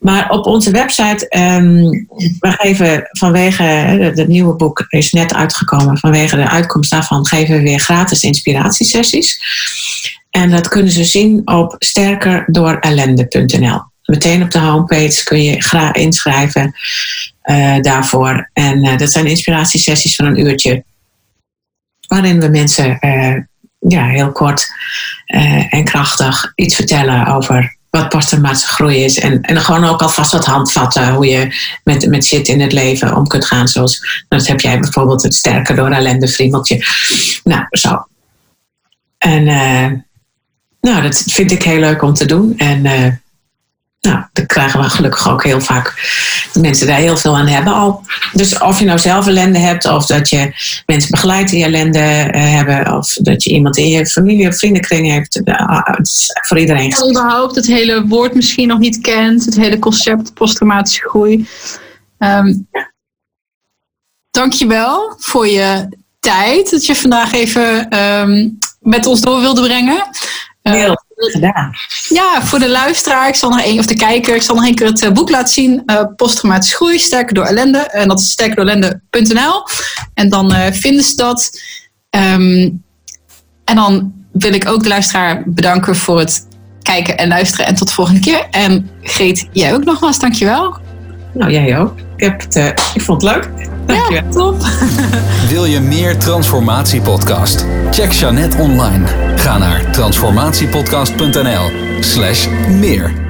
Maar op onze website, um, we geven vanwege, het nieuwe boek is net uitgekomen, vanwege de uitkomst daarvan geven we weer gratis inspiratiesessies. En dat kunnen ze zien op sterkerdoorellende.nl. Meteen op de homepage kun je graag inschrijven uh, daarvoor. En uh, dat zijn inspiratiesessies van een uurtje. Waarin we mensen uh, ja, heel kort en krachtig iets vertellen over wat posttraumatische groei is. En, en gewoon ook alvast wat handvatten hoe je met, met shit in het leven om kunt gaan. Zoals, nou, dat heb jij bijvoorbeeld het sterker door ellende friemeltje. Nou, zo. En nou, dat vind ik heel leuk om te doen. En nou, dan krijgen we gelukkig ook heel vaak de mensen daar heel veel aan hebben al. Dus of je nou zelf ellende hebt, of dat je mensen begeleidt die ellende uh, hebben, of dat je iemand in je familie of vriendenkring hebt. Uh, het is voor iedereen. Als überhaupt het hele woord misschien nog niet kent, het hele concept posttraumatische groei. Um, dankjewel voor je tijd dat je vandaag even um, met ons door wilde brengen. Heel gedaan. Ja, voor de luisteraar, ik zal nog één, of de kijker, ik zal nog één keer het eh, boek laten zien. Uh, Posttraumatische groei, sterker door ellende. En dat is sterkerdoorellende.nl. En dan uh, vinden ze dat. Um, en dan wil ik ook de luisteraar bedanken voor het kijken en luisteren. En tot de volgende keer. En Greet, jij ook nogmaals, dankjewel. Nou, jij ook. Ik, heb het, uh, ik vond het leuk. Dankjewel. Ja, top. (laughs) Wil je meer Transformatiepodcast? Check Jeannette online. Ga naar transformatiepodcast.nl slash meer.